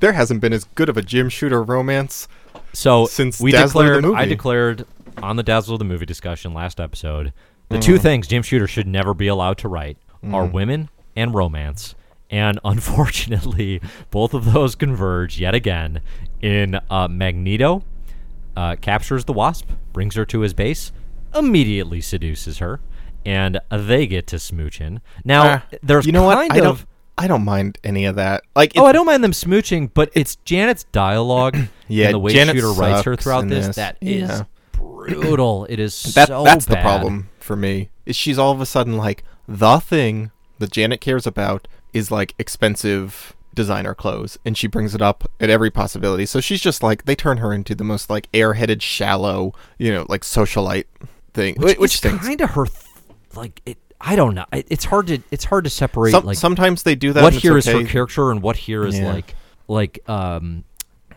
there hasn't been as good of a Jim Shooter romance. So since we Dazzler the declared, I declared on the Dazzle of the movie discussion last episode, the two things Jim Shooter should never be allowed to write are women and romance. And unfortunately, both of those converge yet again in uh, Magneto uh, captures the Wasp, brings her to his base, immediately seduces her, and they get to smooching. Now, Uh, there's you know kind what? I don't I don't mind any of that. Like, oh, I don't mind them smooching, but it's Janet's dialogue Yeah, and the way Janet Shooter writes her throughout this, this. that is Yeah. Brutal. It is that so that's the problem for me. Is she's all of a sudden like the thing that Janet cares about is like expensive designer clothes, and she brings it up at every possibility. So she's just like they turn her into the most like airheaded, shallow, you know, like socialite thing, Which, is kind of her, th- like it. I don't know. It, it's hard to it's hard to separate Some, like sometimes they do that. what here is okay. her character and what here is Yeah. like like um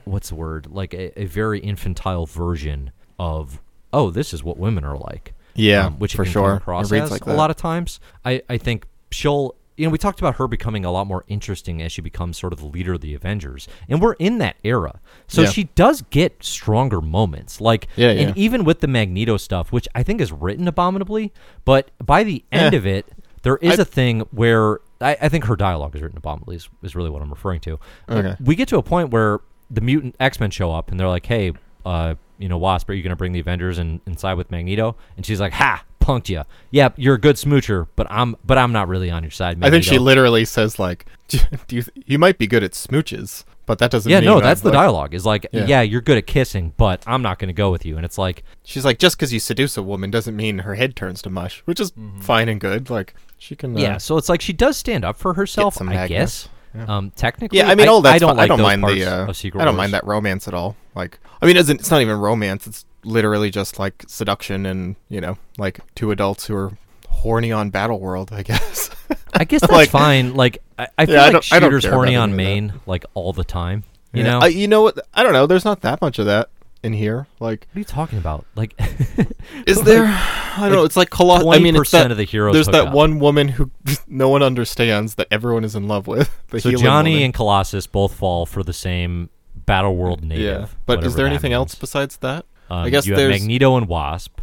what's the word like a, a very infantile version of oh this is what women are like Yeah, um, which for sure. across reads as like a lot of times I I think she'll you know we talked about her becoming a lot more interesting as she becomes sort of the leader of the Avengers and we're in that era so Yeah. she does get stronger moments like Yeah, and yeah. even with the Magneto stuff which I think is written abominably but by the end Eh. of it there is I- a thing where I, I think her dialogue is written abominably is, is really what I'm referring to. Okay. We get to a point where the mutant X Men show up and they're like, "Hey, uh, you know, Wasp, are you going to bring the Avengers and inside with Magneto?" And she's like, "Ha, punked you. Yeah, you're a good smoocher, but I'm but I'm not really on your side." I think she literally says like, "Do you you might be good at smooches, but that doesn't." Yeah, mean no, I'm, that's the like-" dialogue. Is like, Yeah. yeah. you're good at kissing, but I'm not going to go with you. And it's like, She's like, just because you seduce a woman doesn't mean her head turns to mush, which is fine and good. Like she can. Uh, Mm-hmm. yeah. So it's like she does stand up for herself, I guess. Yeah. Um, technically, Yeah, I mean, all that I don't like I don't mind the. Uh, of Secret I don't Wars. mind that romance at all. Like, I mean, it's, it's not even romance. It's literally just like seduction and you know, like two adults who are horny on Battle World. I guess. I guess that's Like- fine. Like I, I feel Yeah, like don't- I shooters care horny on any that. main like all the time. You Yeah. know, Uh, you know what? I don't know. There's not that much of that in here. Like, what are you talking about? Like, is there? I don't know. It's like colossal. I mean, it's percent that, of the heroes. there's that up. one woman who no one understands that everyone is in love with. The So Johnny woman. and Colossus both fall for the same Battle World native. yeah. But is there that anything else besides that? Um, I guess you there's have Magneto and Wasp.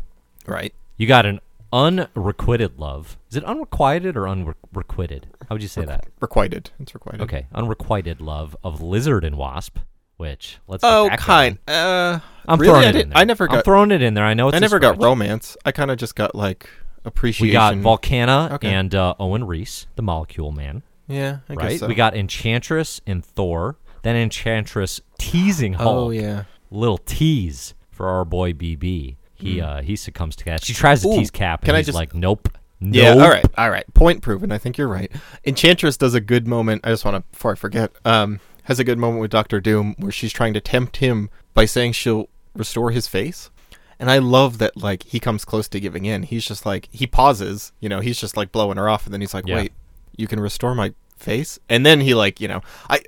right. You got an unrequited love. Is it unrequited or unrequited? How would you say that? Requited. It's requited. Okay, unrequited love of Lizard and Wasp. Which let's. Oh, kind. Uh, I'm really? throwing I it in there. I never I'm got- throwing it in there. I know it's. I never got romance. I kind of just got like appreciation. We got Volcana Okay. and uh, Owen Reece, the Molecule Man, Yeah, I right? guess so. We got Enchantress and Thor. Then Enchantress teasing Hulk. Oh yeah. Little tease for our boy BB. He uh, he succumbs to that. She tries to. Ooh, tease Cap, and can I he's just- like, "Nope, Nope. Yeah. All right. All right. Point proven. I think you're right. Enchantress does a good moment. I just want to before I forget. Um, has a good moment with Doctor Doom where she's trying to tempt him by saying she'll restore his face. And I love that like he comes close to giving in. He's just like he pauses, you know, he's just like blowing her off and then he's like, Yeah. "Wait, you can restore my face?" And then he like, you know, I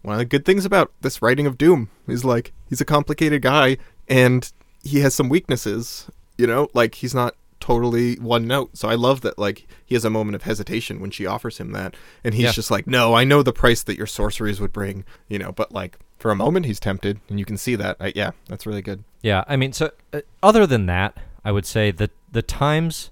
one of the good things about this writing of Doom is like he's a complicated guy and he has some weaknesses, you know, like he's not totally one note. So I love that like he has a moment of hesitation when she offers him that and he's Yeah. just like, "No, I know the price that your sorceries would bring," you know, but like for a moment he's tempted and you can see that. I, yeah, that's really good. Yeah, I mean, so uh, other than that, I would say that the times,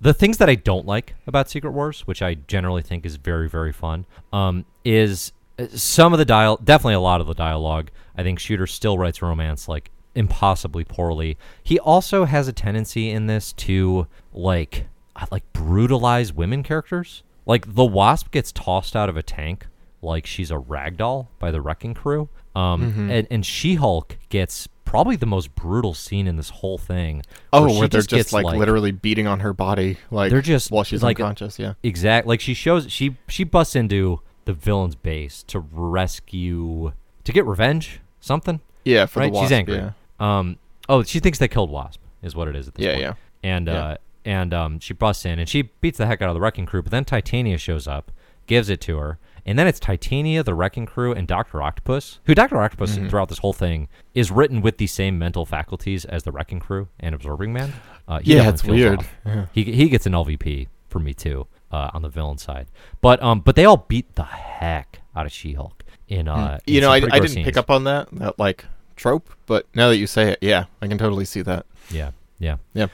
the things that I don't like about Secret Wars, which I generally think is very, very fun, um, is uh, some of the dial, definitely a lot of the dialogue. I think Shooter still writes romance like impossibly poorly. He also has a tendency in this to like, like brutalize women characters. Like the Wasp gets tossed out of a tank like she's a ragdoll by the Wrecking Crew. Um, Mm-hmm. and, and She Hulk gets probably the most brutal scene in this whole thing. Oh, where where, they're just, gets, like, literally beating on her body, like They're just, while she's like, unconscious. Yeah, exactly. like she shows she she busts into the villain's base to rescue to get revenge something yeah. For right the wasp, she's angry Yeah. um oh she thinks they killed wasp is what it is at this Yeah, point yeah. and Yeah. uh and um she busts in and she beats the heck out of the wrecking crew but then titania shows up gives it to her and then it's Titania, the Wrecking Crew, and Doctor Octopus, who Doctor Octopus Mm-hmm. throughout this whole thing is written with the same mental faculties as the Wrecking Crew and Absorbing Man. Uh, he Yeah, it's weird. Yeah. He he gets an LVP for me too uh, on the villain side, but um but they all beat the heck out of She Hulk in uh in you know, I, I didn't pick up on that that like trope, but now that you say it, yeah, I can totally see that. Yeah, yeah. Yeah.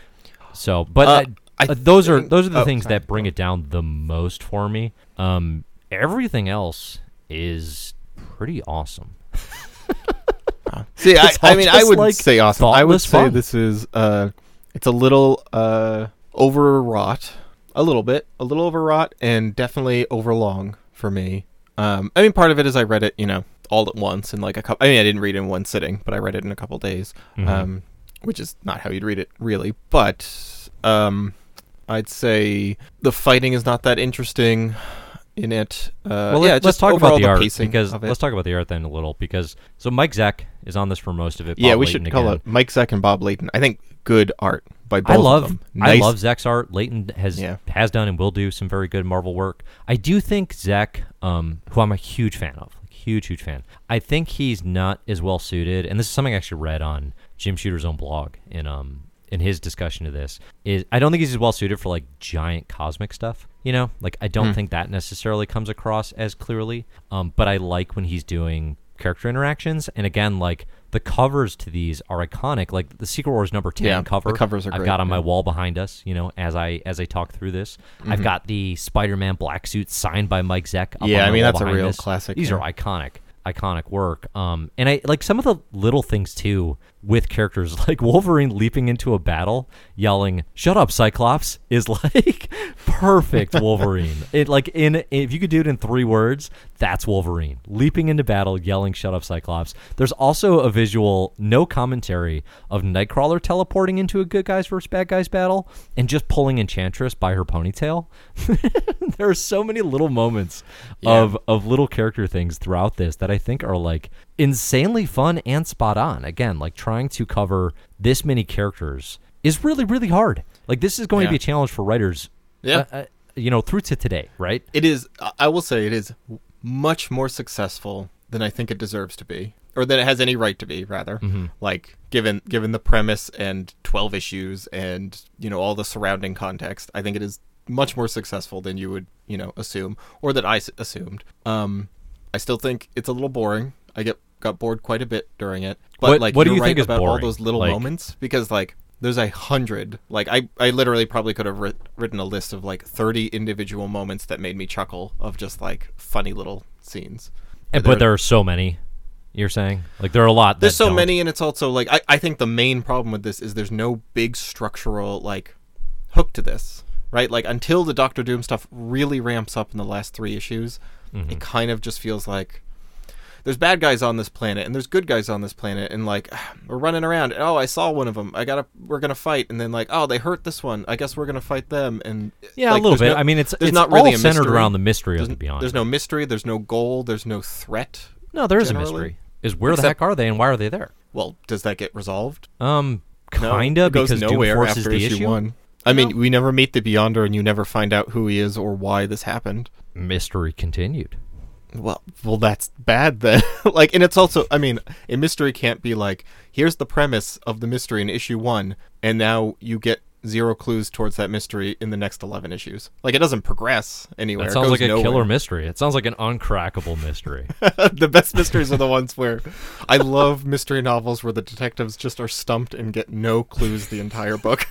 So, but Uh, I uh, those are those are the oh, things sorry. that bring it down the most for me. Um, everything else is pretty awesome. See, I, I mean, I would like, say awesome. I would say fun. this is uh, it's a little uh overwrought, a little bit, a little overwrought, and definitely overlong for me. Um, I mean, part of it is I read it, you know, all at once in like a couple. I mean, I didn't read it in one sitting, but I read it in a couple days, Mhm. um, which is not how you'd read it really. But um, I'd say the fighting is not that interesting in it. Uh, well, yeah, let, just us talk about the, art because let's talk about the art then a little because so Mike Zeck is on this for most of it. yeah, Bob we Layton should call again. it Mike Zeck and Bob Layton. I think good art by both I of love them. I love Zeck's art. Layton has Yeah. has done and will do some very good Marvel work. I do think Zek, um, who I'm a huge fan of, huge huge fan. I think he's not as well suited, and this is something I actually read on Jim Shooter's own blog in um in his discussion of this. Is I don't think he's as well suited for like giant cosmic stuff. You know, like I don't Hmm. think that necessarily comes across as clearly. Um, but I like when he's doing character interactions, and again, like the covers to these are iconic. Like the Secret Wars number ten Yeah, the cover, covers are I've great, got on my wall behind us. You know, as I as I talk through this, Mm-hmm. I've got the Spider-Man black suit signed by Mike Zeck. Up Yeah, I mean, that's a real us. classic, These yeah. are iconic iconic work um and i like some of the little things too with characters like wolverine leaping into a battle yelling shut up cyclops is like perfect wolverine. It like in if you could do it in three words that's wolverine. Leaping into battle yelling shut up cyclops. There's also a visual no commentary of nightcrawler teleporting into a good guys versus bad guys battle and just pulling enchantress by her ponytail. There are so many little moments Yeah. of of little character things throughout this that I think are like insanely fun and spot on. Again, like trying to cover this many characters is really really hard. Like this is going to be a challenge for writers. Yeah. uh, uh, you know, through to today, right? It is. I- will say it is much more successful than I think it deserves to be, or than it has any right to be. Rather, Mm-hmm. like given given the premise and twelve issues and you know all the surrounding context, I think it is much more successful than you would you know assume or that I s- assumed. Um, I still think it's a little boring. I get got bored quite a bit during it. But What- like, what do you right think about all those little Like- moments? Because like there's a hundred. Like I, I literally probably could have writ- written a list of like thirty individual moments that made me chuckle of just like funny little scenes. And, but there are so many. You're saying like there are a lot. there's so don't. many, and it's also like I, I think the main problem with this is there's no big structural like hook to this, right? Like until the Doctor Doom stuff really ramps up in the last three issues, Mm-hmm. it kind of just feels like there's bad guys on this planet and there's good guys on this planet, and like we're running around. And, oh, I saw one of them. I gotta, we're gonna fight, and then like, oh, they hurt this one. I guess we're gonna fight them. And Yeah, like, a little bit. no- I mean, it's it's not really all centered mystery. around the mystery There's, of the Beyond. there's no mystery. There's no goal. There's no threat. no, there is a mystery. Is where the heck are they and why are they there? Well, does that get resolved? Um, kinda goes because Doom nowhere forces after the issue, issue. one. I mean, No. we never meet the Beyonder, and you never find out who he is or why this happened. Mystery continued. Well, well, that's bad then. like, and it's also, I mean, a mystery can't be like, here's the premise of the mystery in issue one, and now you get zero clues towards that mystery in the next eleven issues. Like, it doesn't progress anywhere. That It sounds like a nowhere. killer mystery. It sounds like an uncrackable mystery. the best mysteries are the ones where I love mystery novels where the detectives just are stumped and get no clues the entire book.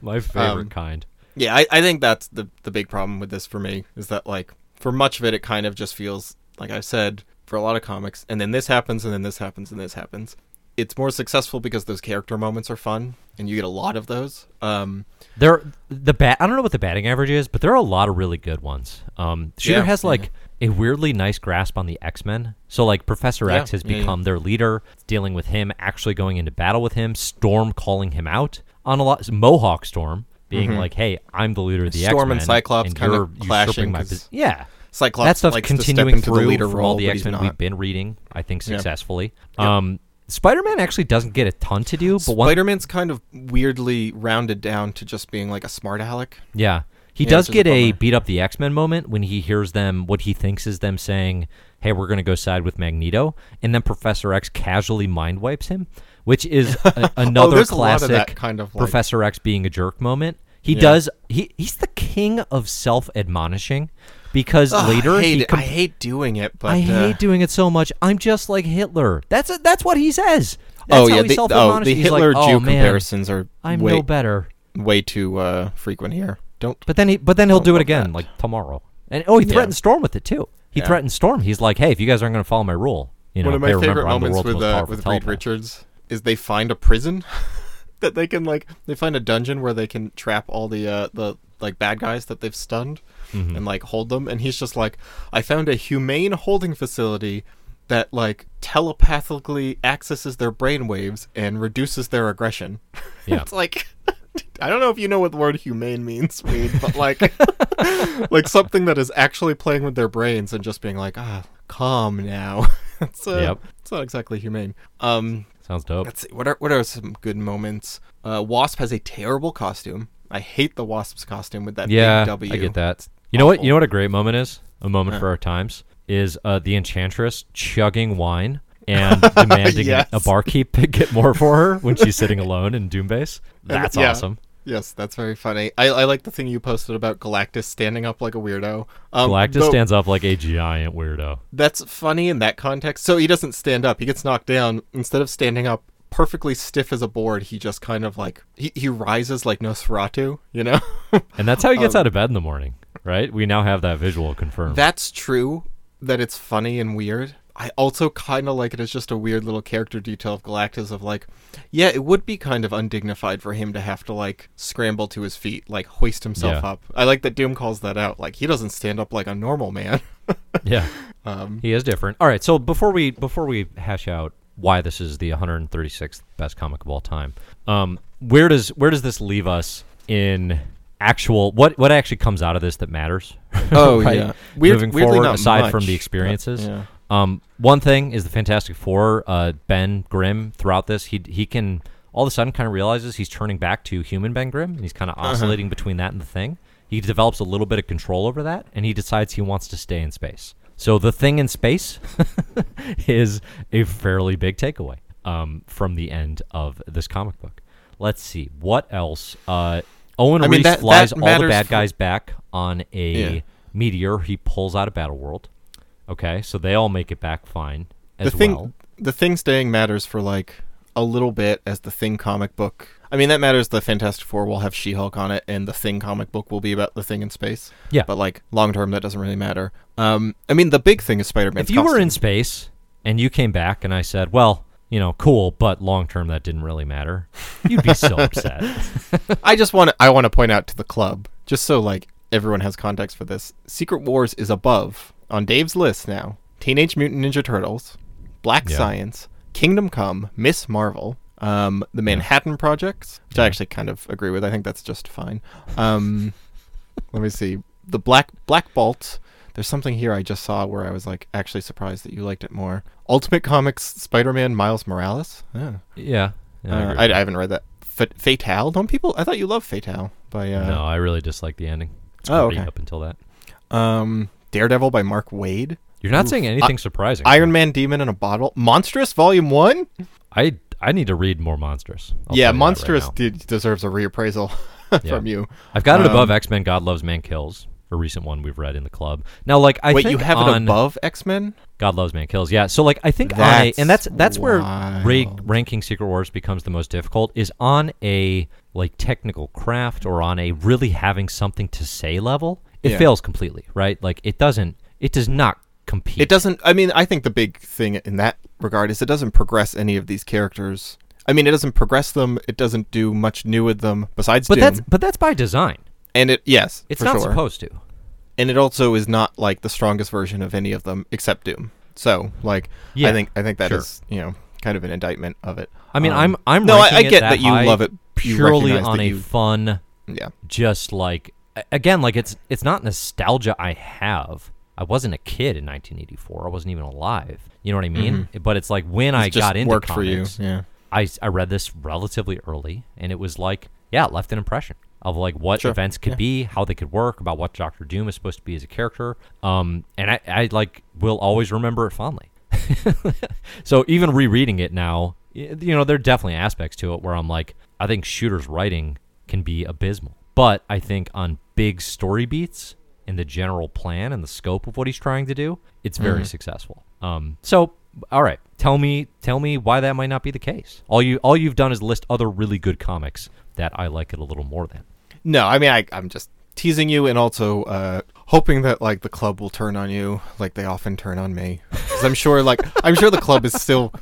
My favorite Um, kind. Yeah, I, I think that's the the big problem with this for me is that like for much of it, it kind of just feels like I've said for a lot of comics, and then this happens, and then this happens, and this happens. It's more successful because those character moments are fun, and you get a lot of those. Um, There, the bat. I don't know what the batting average is, but there are a lot of really good ones. Um, Shooter Yeah, has yeah. like a weirdly nice grasp on the X Men. So like Professor Yeah, X has become their leader, dealing with him, actually going into battle with him. Storm calling him out on a lot. Mohawk Storm being like, "Hey, I'm the leader of the X Men." Mm-hmm. Storm and Cyclops kind of clashing my pos- yeah. Cyclops that stuff's likes to step continuing into the through leader role, all the X Men we've been reading. I think successfully. Yep. Um, Spider Man actually doesn't get a ton to do, but one Spider-Man's kind of weirdly rounded down to just being like a smart aleck. Yeah. He Yeah, does is a get a beat up the X Men moment when he hears them, what he thinks is them saying, hey, we're going to go side with Magneto. And then Professor X casually mind wipes him, which is a, another Oh, classic kind of, like- Professor X being a jerk moment. He Yeah. does, he, he's the king of self admonishing because Ugh, later I hate, he it. com- I hate doing it, but I uh, hate doing it so much. I'm just like Hitler. That's a, that's what he says. That's oh how yeah, he the, oh, self-admonishes. the He's like, Hitler "Oh, Jew man, comparisons are I'm way, no better. way too uh, frequent here. Don't But then he, but then he'll Don't it again, that. like tomorrow. And oh, he Yeah. threatened Storm with it too. He Yeah. threatened Storm. He's like, "Hey, if you guys aren't going to follow my rule, you know, One of my hey, remember, favorite I'm the moments with most uh, with Reed. Richards is they find a prison, that they can like they find a dungeon where they can trap all the uh the like bad guys that they've stunned Mm-hmm. and like hold them and he's just like I found a humane holding facility that like telepathically accesses their brain waves and reduces their aggression. Yeah. it's like I don't know if you know what the word humane means, Reed, but like like something that is actually playing with their brains and just being like, ah, calm now. it's uh, Yep. it's not exactly humane. Um Sounds dope. Let's see. What are what are some good moments? Uh, Wasp has a terrible costume. I hate the Wasp's costume with that Yeah, big W. I get that. You know what? You know what a great moment is? A moment for our times is uh, the enchantress chugging wine and demanding Yes. a barkeep to get more for her when she's sitting alone in Doombase. That's yeah. awesome. Yes, that's very funny. I, I like the thing you posted about Galactus standing up like a weirdo. Um, Galactus though stands up like a giant weirdo. That's funny in that context. So he doesn't stand up. He gets knocked down. Instead of standing up perfectly stiff as a board, he just kind of like he, he rises like Nosferatu. You know. And that's how he gets Um, out of bed in the morning, right? We now have that visual confirmed. That's true that it's funny and weird. I also kind of like it as just a weird little character detail of Galactus of like, yeah, it would be kind of undignified for him to have to like scramble to his feet, like hoist himself Yeah. up. I like that Doom calls that out. Like he doesn't stand up like a normal man. yeah. um, He is different. All right, so before we before we hash out why this is the 136th best comic of all time, um, where does where does this leave us in actual what what actually comes out of this that matters? Oh, right? yeah. Weird- Moving forward, not aside much, from the but, experiences, yeah. Um, one thing is the Fantastic Four. Uh, ben Grimm throughout this, he he can all of a sudden kind of realizes he's turning back to human Ben Grimm, and he's kind of Uh-huh. oscillating between that and the Thing. He develops a little bit of control over that, and he decides he wants to stay in space. So the Thing in space is a fairly big takeaway um, from the end of this comic book. Let's see what else. Uh, Owen I mean, Reece that- flies that all the bad for- guys back on a Yeah. meteor. He pulls out of Battle World. Okay, so they all make it back fine as the thing, well. the thing staying matters for like a little bit as the Thing comic book. I mean, that matters. The Fantastic Four will have She-Hulk on it, and the Thing comic book will be about the Thing in space. Yeah. but like long term, that doesn't really matter. Um, I mean, the big thing is Spider-Man. If you were in space and you came back and I said, "Well, you know, cool, but long term that didn't really matter," you'd be so upset. I just want to I want to point out to the club, just so like everyone has context for this. Secret Wars is above on Dave's list now. Teenage Mutant Ninja Turtles, Black Yeah. Science, Kingdom Come, Miss Marvel, um, the Manhattan Projects, which I actually kind of agree with. I think that's just fine. Um, let me see. The Black Black Bolt. There's something here I just saw where I was like actually surprised that you liked it more. Ultimate Comics Spider-Man Miles Morales. Yeah. yeah, yeah, I Uh. I, I haven't read that. F- Fatale? Don't people? I thought you loved Fatale. By uh, no, I really dislike the ending. It's Oh, okay. Up until that, um, Daredevil by Mark Waid. you're not Oof. saying anything surprising. Iron Man Demon in a Bottle. Monstress Volume One. I I need to read more Monstress. I'll yeah, tell you that right Monstress de- deserves a reappraisal Yeah. from you. I've got it above um, X Men: God Loves Man Kills, a recent one we've read in the club. Now, like I Wait, think you have on it above X Men? God Loves Man Kills. Yeah, so like I think on a, That's and that's that's where ra- ranking Secret Wars becomes the most difficult is on a like technical craft or on a really having something to say level. It Yeah. fails completely, right? Like it doesn't. It does not compete. It doesn't. I mean, I think the big thing in that regard is it doesn't progress any of these characters. I mean, it doesn't progress them. It doesn't do much new with them besides But Doom. that's but that's by design. and it yes, It's not sure. supposed to. and it also is not like the strongest version of any of them except Doom. So, like, Yeah, I think I think that is sure. you know kind of an indictment of it. I mean, Um, I'm I'm no, I, I get that that you love it purely on a you- fun, yeah. just like again, like it's it's not nostalgia I have. I wasn't a kid in 1984. I wasn't even alive. You know what I mean? But it's like when I Mm-hmm. It's just got into worked comics, for you. Yeah. I, I read this relatively early, and it was like, yeah, it left an impression of like what Sure, events could yeah. be, how they could work, about what Doctor Doom is supposed to be as a character. Um, and I, I like will always remember it fondly. so even rereading it now, you know, there are definitely aspects to it where I'm like, I think Shooter's writing can be abysmal, but I think on big story beats and the general plan and the scope of what he's trying to do, it's very Mm-hmm. successful. Um, so all right, tell me, tell me why that might not be the case. All you, all you've done is list other really good comics that I like it a little more than. No, I mean I, I'm just teasing you and also uh, hoping that like the club will turn on you like they often turn on me. 'Cause I'm sure like I'm sure the club is still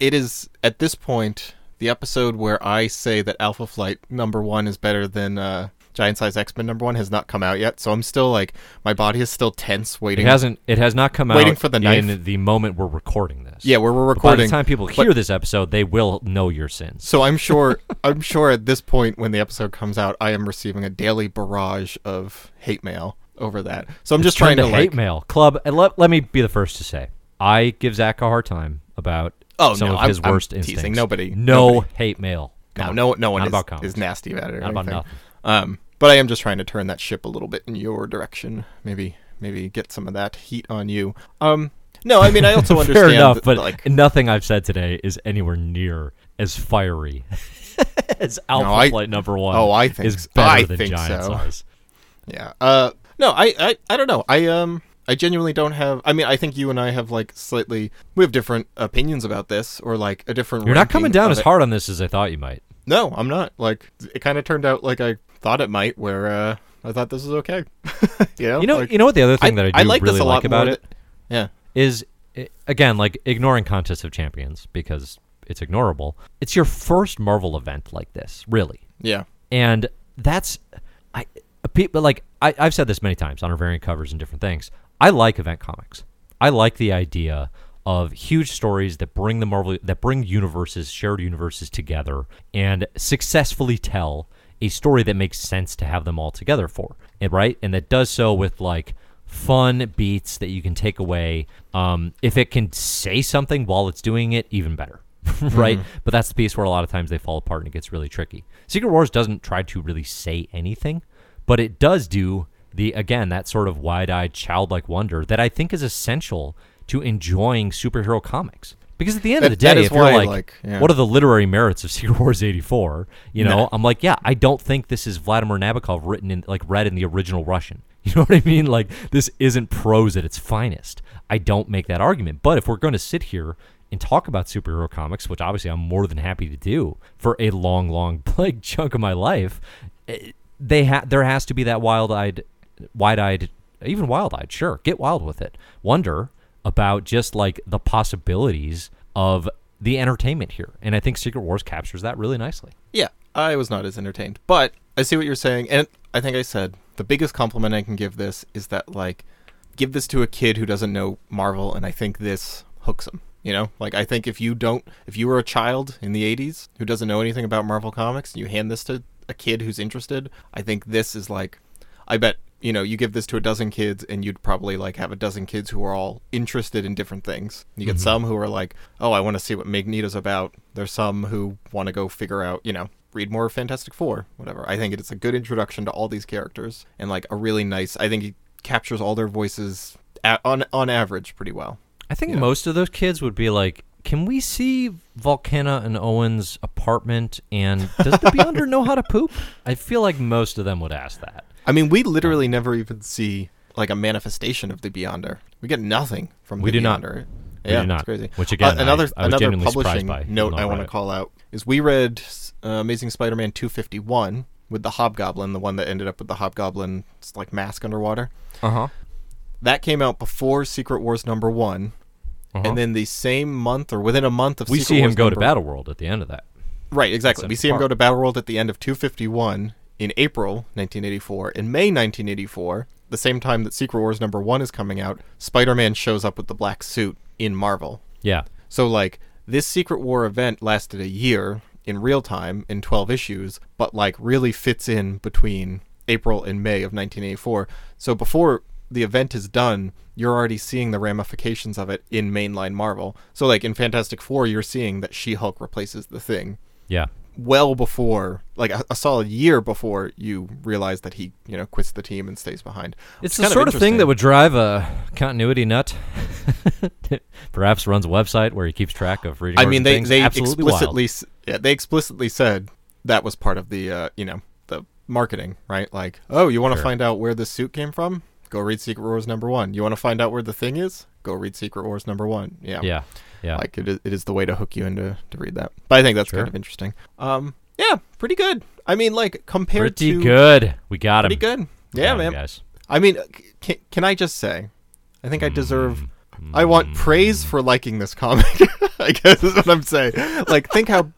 it is at this point the episode where I say that Alpha Flight number one is better than uh, Giant Size X Men number one has not come out yet. So I'm still like, my body is still tense, waiting. It hasn't. It has not come out. Waiting out for the night in the moment we're recording this. yeah, where we're recording. By the time people hear this episode, they will know your sins. So I'm sure, I'm sure at this point when the episode comes out, I am receiving a daily barrage of hate mail over that. So I'm just trying Turn to hate like, mail club. And let, let me be the first to say, I give Zach a hard time about Oh, some no, of I'm- his I'm worst teasing. instincts. Nobody- no nobody. hate mail. no, no, no one Not is, about comics. is nasty about it. Or Not about anything. nothing. Um, but I am just trying to turn that ship a little bit in your direction. Maybe, maybe get some of that heat on you. Um, no, I mean I also understand. Fair enough, that, but like, nothing I've said today is anywhere near as fiery as Alpha I- Flight number one. oh, I think is better I than think Giant so. Size. yeah. Uh, no, I, I, I don't know. I um, I genuinely don't have. I mean, I think you and I have like slightly. We have different opinions about this, or like a different. You're not coming down as it. hard on this as I thought you might. No, I'm not. Like it kind of turned out like I thought it might. Where uh, I thought this was okay. you know. You know, Like, you know what the other thing that I do like really this a like about it th- yeah. is again like ignoring Contest of Champions because it's ignorable. It's your first Marvel event like this, really. Yeah. and that's I people like I, I've said this many times on our variant covers and different things. I like event comics. I like the idea of huge stories that bring the Marvel that bring universes, shared universes together and successfully tell a story that makes sense to have them all together for. And right? And that does so with like fun beats that you can take away. Um, if it can say something while it's doing it, even better. right? But that's the piece where a lot of times they fall apart and it gets really tricky. Secret Wars doesn't try to really say anything, but it does do the again that sort of wide-eyed childlike wonder that I think is essential to enjoying superhero comics. Because at the end That- of the day, if you're like, like, yeah. what are the literary merits of Secret Wars 84? You know, Nah. I'm like, yeah, I don't think this is Vladimir Nabokov written in like read in the original Russian. You know what I mean? Like this isn't prose at its finest. I don't make that argument. But if we're going to sit here and talk about superhero comics, which obviously I'm more than happy to do for a long, long like chunk of my life, eh, they ha- there has to be that wild-eyed, wide-eyed, even wild-eyed. Sure, get wild with it. Wonder about just like the possibilities of the entertainment here, and I think Secret Wars captures that really nicely. Yeah, I was not as entertained, but I see what you're saying, and I think I said the biggest compliment I can give this is that like give this to a kid who doesn't know Marvel, and I think this hooks them. You know, like I think if you don't, if you were a child in the '80s who doesn't know anything about Marvel comics, and you hand this to a kid who's interested, I think this is like, I bet you know, you give this to a dozen kids, and you'd probably like have a dozen kids who are all interested in different things. You get mm-hmm. some who are like, oh, I want to see what Magneto's about. There's some who want to go figure out, you know, read more Fantastic Four, whatever. I think it's a good introduction to all these characters, and like a really nice. I think he captures all their voices a on on average pretty well. I think most of those kids would be like, "Can we see Volcana and Owen's apartment? And does the Beyonder know how to poop?" I feel like most of them would ask that. I mean, we literally never even see like a manifestation of the Beyonder. We get nothing from We the do not. Beyonder. We yeah, do not. it's crazy. Which, again, Uh, another I- I another publishing note I want to call out is we read uh, Amazing Spider-Man 251 with the Hobgoblin, the one that ended up with the Hobgoblin like mask underwater. Uh huh. That came out before Secret Wars number one, and then the same month or within a month of Uh-huh. we Secret see him Wars go to Battle World at the end of that. Right, exactly. We see him go to Battle World at the end of 251 in April 1984. In May 1984, the same time that Secret Wars number 1 is coming out, Spider-Man shows up with the black suit in Marvel. Yeah. So like this Secret War event lasted a year in real time in 12 issues, but like really fits in between April and May of 1984. So before the event is done, you're already seeing the ramifications of it in mainline Marvel. So like in Fantastic 4, you're seeing that She-Hulk replaces the Thing Yeah. Well before like a, a solid year before you realize that he, you know, quits the team and stays behind. It's the kind sort of thing that would drive a continuity nut. Perhaps runs a website where he keeps track of reading. I mean, they things. they Absolutely explicitly yeah, they explicitly said that was part of the uh, you know the marketing, right? Like, oh, you want to Sure. find out where this suit came from? Go read Secret Wars number one. You want to find out where the thing is? Go read Secret Wars number one. Yeah, Yeah. Yeah. Like it is, it is the way to hook you into to read that. But I think that's Sure. kind of interesting. Um, yeah, pretty good. I mean, like compared Pretty to good. We got him. pretty good. Yeah, man. guys. I mean, can, can I just say, I think I deserve. Mm. I want praise for liking this comic. I guess is what I'm saying. Like, think how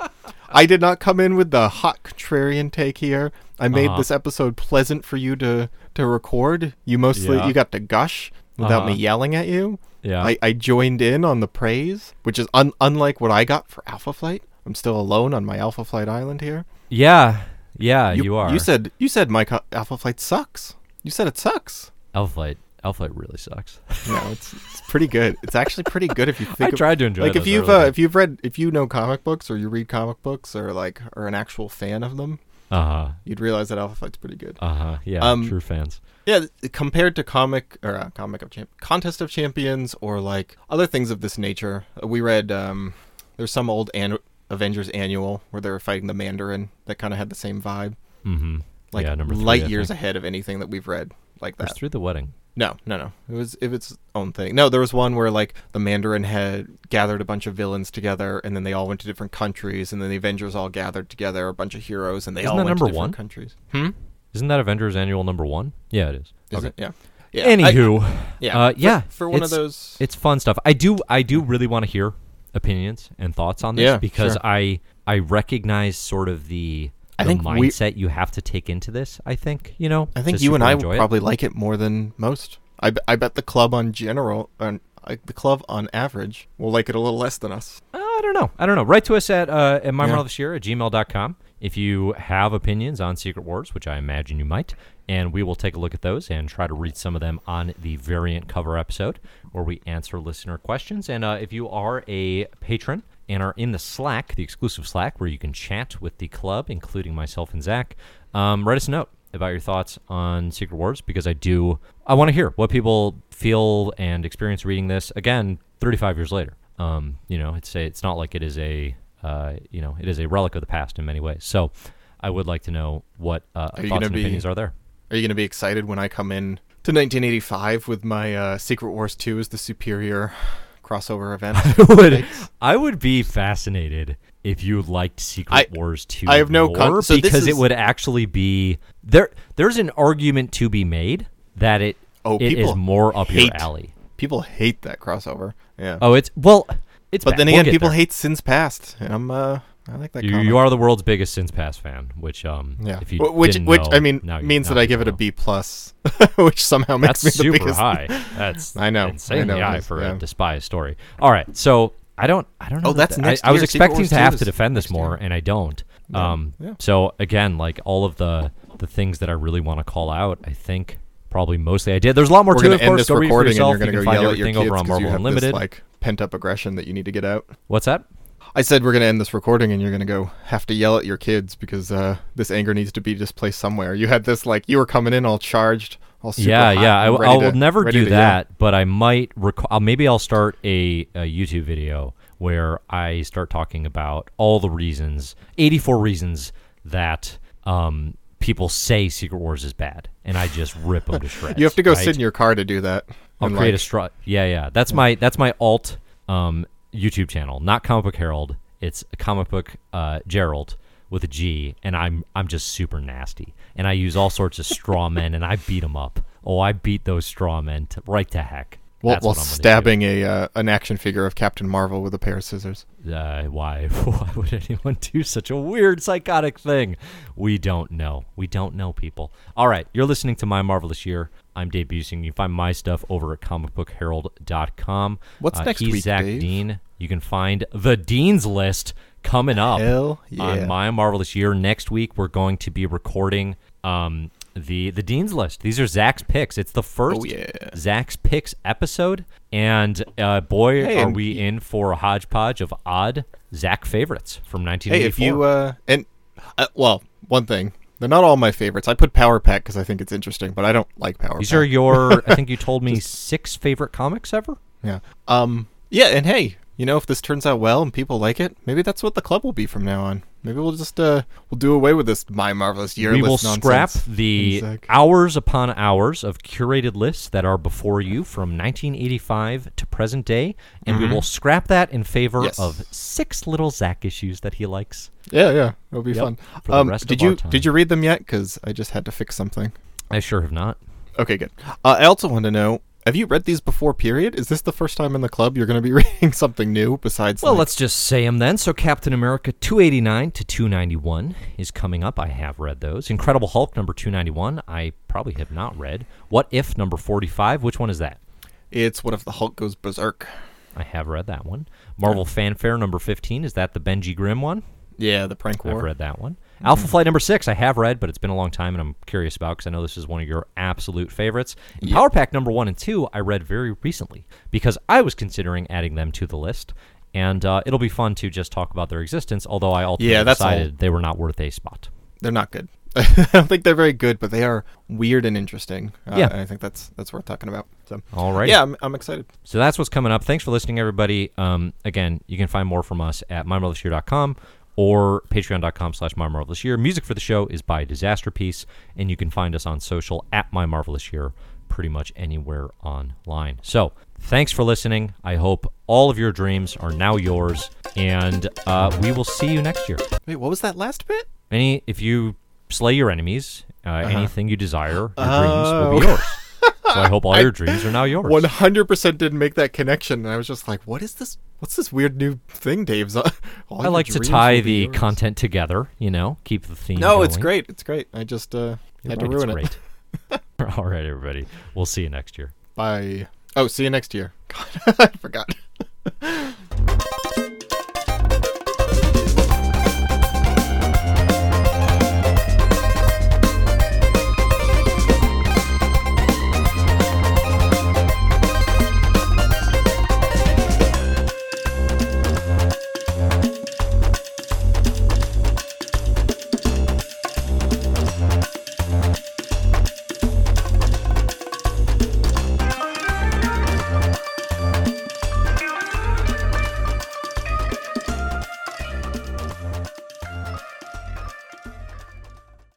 I did not come in with the hot contrarian take here. I made Uh-huh. this episode pleasant for you to to record. You mostly Yeah. you got to gush without me Uh-huh. yelling at you. Yeah. I, I joined in on the praise, which is un- unlike what I got for Alpha Flight. I'm still alone on my Alpha Flight island here. yeah. Yeah, you, are. You said you said my co- Alpha Flight sucks. You said it sucks. Alpha Flight. Alpha Flight really sucks. No, it's it's pretty good. It's actually pretty good if you think. I of- tried to enjoy like if you've uh, if you've read if you know comic books or you read comic books or like are an actual fan of them, uh huh. you'd realize that Alpha Flight's pretty good. Uh huh. Yeah. Um, true fans. Yeah, compared to comic or uh, comic of champ contest of champions or like other things of this nature, uh, we read um, there's some old an- Avengers annual where they were fighting the Mandarin that kind of had the same vibe, Mm-hmm. like yeah, three, light I years think. ahead of anything that we've read like that. through the wedding. No, no, no. It was it was its own thing. No, there was one where like the Mandarin had gathered a bunch of villains together, and then they all went to different countries, and then the Avengers all gathered together, a bunch of heroes, and they Isn't all that went number to different one? countries. Hmm. Isn't that Avengers Annual number one? Yeah, it is. Is okay. it? Yeah. Yeah. I- Anywho, yeah. uh, for- yeah, For, one of those. it's fun stuff. I do I do really want to hear opinions and thoughts on this Yeah, because sure. I I recognize sort of the I the think we- mindset you have to take into this. I think you know. I think you and I would probably like it more than most. I, I bet the club on general, on like the club on average, will like it a little less than us. Uh, I don't know. I don't know. Write to us at uh, at my Yeah. marvelous year at gmail.com if you have opinions on Secret Wars, which I imagine you might, and we will take a look at those and try to read some of them on the variant cover episode where we answer listener questions. And uh, if you are a patron and are in the Slack, the exclusive Slack where you can chat with the club, including myself and Zach, um, write us a note about your thoughts on Secret Wars because I do I want to hear what people feel and experience reading this again 35 years later. Um, you know, it's a, it's not like it is a uh, you know it is a relic of the past in many ways. So I would like to know what uh, thoughts and be- opinions are there. Are you going to be excited when I come in to 1985 with my uh, Secret Wars 2 as the superior crossover event? I would I would be fascinated if you liked Secret I- Wars 2 I have no con- so because it would actually be there there's an argument to be made that it Oh, it is more up your alley. People hate that crossover. Yeah. Oh, it's well, it's but bad. then We'll again, people there. hate Sins Past, I'm uh, I like that. You, comic. you are the world's biggest Sins Past fan, which um, Yeah. if you Wh- which didn't which know, I mean now means now that I you give it a B plus, which somehow makes That's me the super biggest. high. That's I know, I insanely know it high for yeah. a despised story. All right, so I don't, I don't know. Oh, that's th- next I, I was expecting to have to defend this more, year. and I don't. Yeah, Um, yeah. so again, like all of the the things that I really want to call out, I think probably mostly I did. There's a lot more We're to it. Of course, this go read for recording, and yourself. you're gonna you go can find yell at your everything kids over on 'cause Marvel you have Unlimited. this like pent up aggression that you need to get out. What's that? I said we're gonna end this recording, and you're gonna go have to yell at your kids because uh, this anger needs to be displaced somewhere. You had this like you were coming in all charged, all super yeah, hot yeah. I, I will to- never do to yell. that, but I might. Rec- I'll, maybe I'll start a, a YouTube video where I start talking about all the reasons, 84 reasons that um, people say Secret Wars is bad, and I just rip them to shreds. You have to go right? sit in your car to do that. I'll create a like, straw. Yeah, yeah. That's my that's my alt um, YouTube channel, not Comic Book Herald. It's comic book uh, Gerald with a G, and I'm I'm just super nasty, and I use all sorts of straw men, and I beat them up. Oh, I beat those straw men to, right to heck. While, while do. stabbing a uh, an action figure of Captain Marvel with a pair of scissors. Uh, why? Why would anyone do such a weird, psychotic thing? We don't know. We don't know, people. All right, you're listening to My Marvelous Year. I'm Dave Buesing. You can find my stuff over at comicbookherald.com. What's Uh, next he's week, Zach Dave? Dean. You can find the Dean's List coming up yeah! on My Marvelous Year. Next week, we're going to be recording um, the the Dean's List. These are Zach's picks. It's the first Oh, yeah. Zach's picks episode, and uh, boy, Hey, are and we in for a hodgepodge of odd Zach favorites from 1984. Hey, if you uh, and uh, well, one thing. They're not all my favorites. I put Power Pack because I think it's interesting, but I don't like Power These Pack. are your, I think you told me six favorite comics ever. Yeah. Um. Yeah, and hey, you know, if this turns out well and people like it, maybe that's what the club will be from now on. Maybe we'll just uh we'll do away with this my marvelous year we will scrap the hours upon hours of curated lists that are before you from 1985 to present day, and we will scrap that in favor Mm-hmm. Yes. of six little Zach issues that he likes. Yeah, yeah, it'll be Yep, fun. for the um, rest did of our you time. did you read them yet? Because I just had to fix something. I sure have not. Okay, good. Uh, I also want to know Have you read these before? Period. Is this the first time in the club you're going to be reading something new besides? Well, like- let's just say them then. So, Captain America 289 to 291 is coming up. I have read those. Incredible Hulk number 291, I probably have not read. What If number 45, which one is that? It's what if the Hulk goes berserk? I have read that one. Marvel Fanfare number 15, is that the Benji Grimm one? Yeah, the prank war. I've read that one. Alpha Flight number six, I have read, but it's been a long time and I'm curious about because I know this is one of your absolute favorites. And Power Pack number one and two, I read very recently because I was considering adding them to the list. And uh, it'll be fun to just talk about their existence, although I ultimately Yeah, that's all. decided they were not worth a spot. They're not good. I don't think they're very good, but they are weird and interesting. Uh, Yeah. and I think that's that's worth talking about. So, All right. yeah, I'm, I'm excited. So that's what's coming up. Thanks for listening, everybody. Um, again, you can find more from us at mymarvelousyear.com or patreon.com slash mymarvelousyear. Music for the show is by Disaster Piece, and you can find us on social at mymarvelousyear pretty much anywhere online. So thanks for listening. I hope all of your dreams are now yours, and uh, we will see you next year. Wait, what was that last bit? Any, if you slay your enemies, uh, anything you desire, your dreams will Oh. be yours. So I hope all your dreams are now yours. One hundred percent didn't make that connection, and I was just like, "What is this? What's this weird new thing, Dave's?" All I like to tie the yours. content together, you know, keep the theme. No, it's great. It's great. I just uh, had to ruin it. All right, everybody. We'll see you next year. Bye. Oh, see you next year. God, I forgot.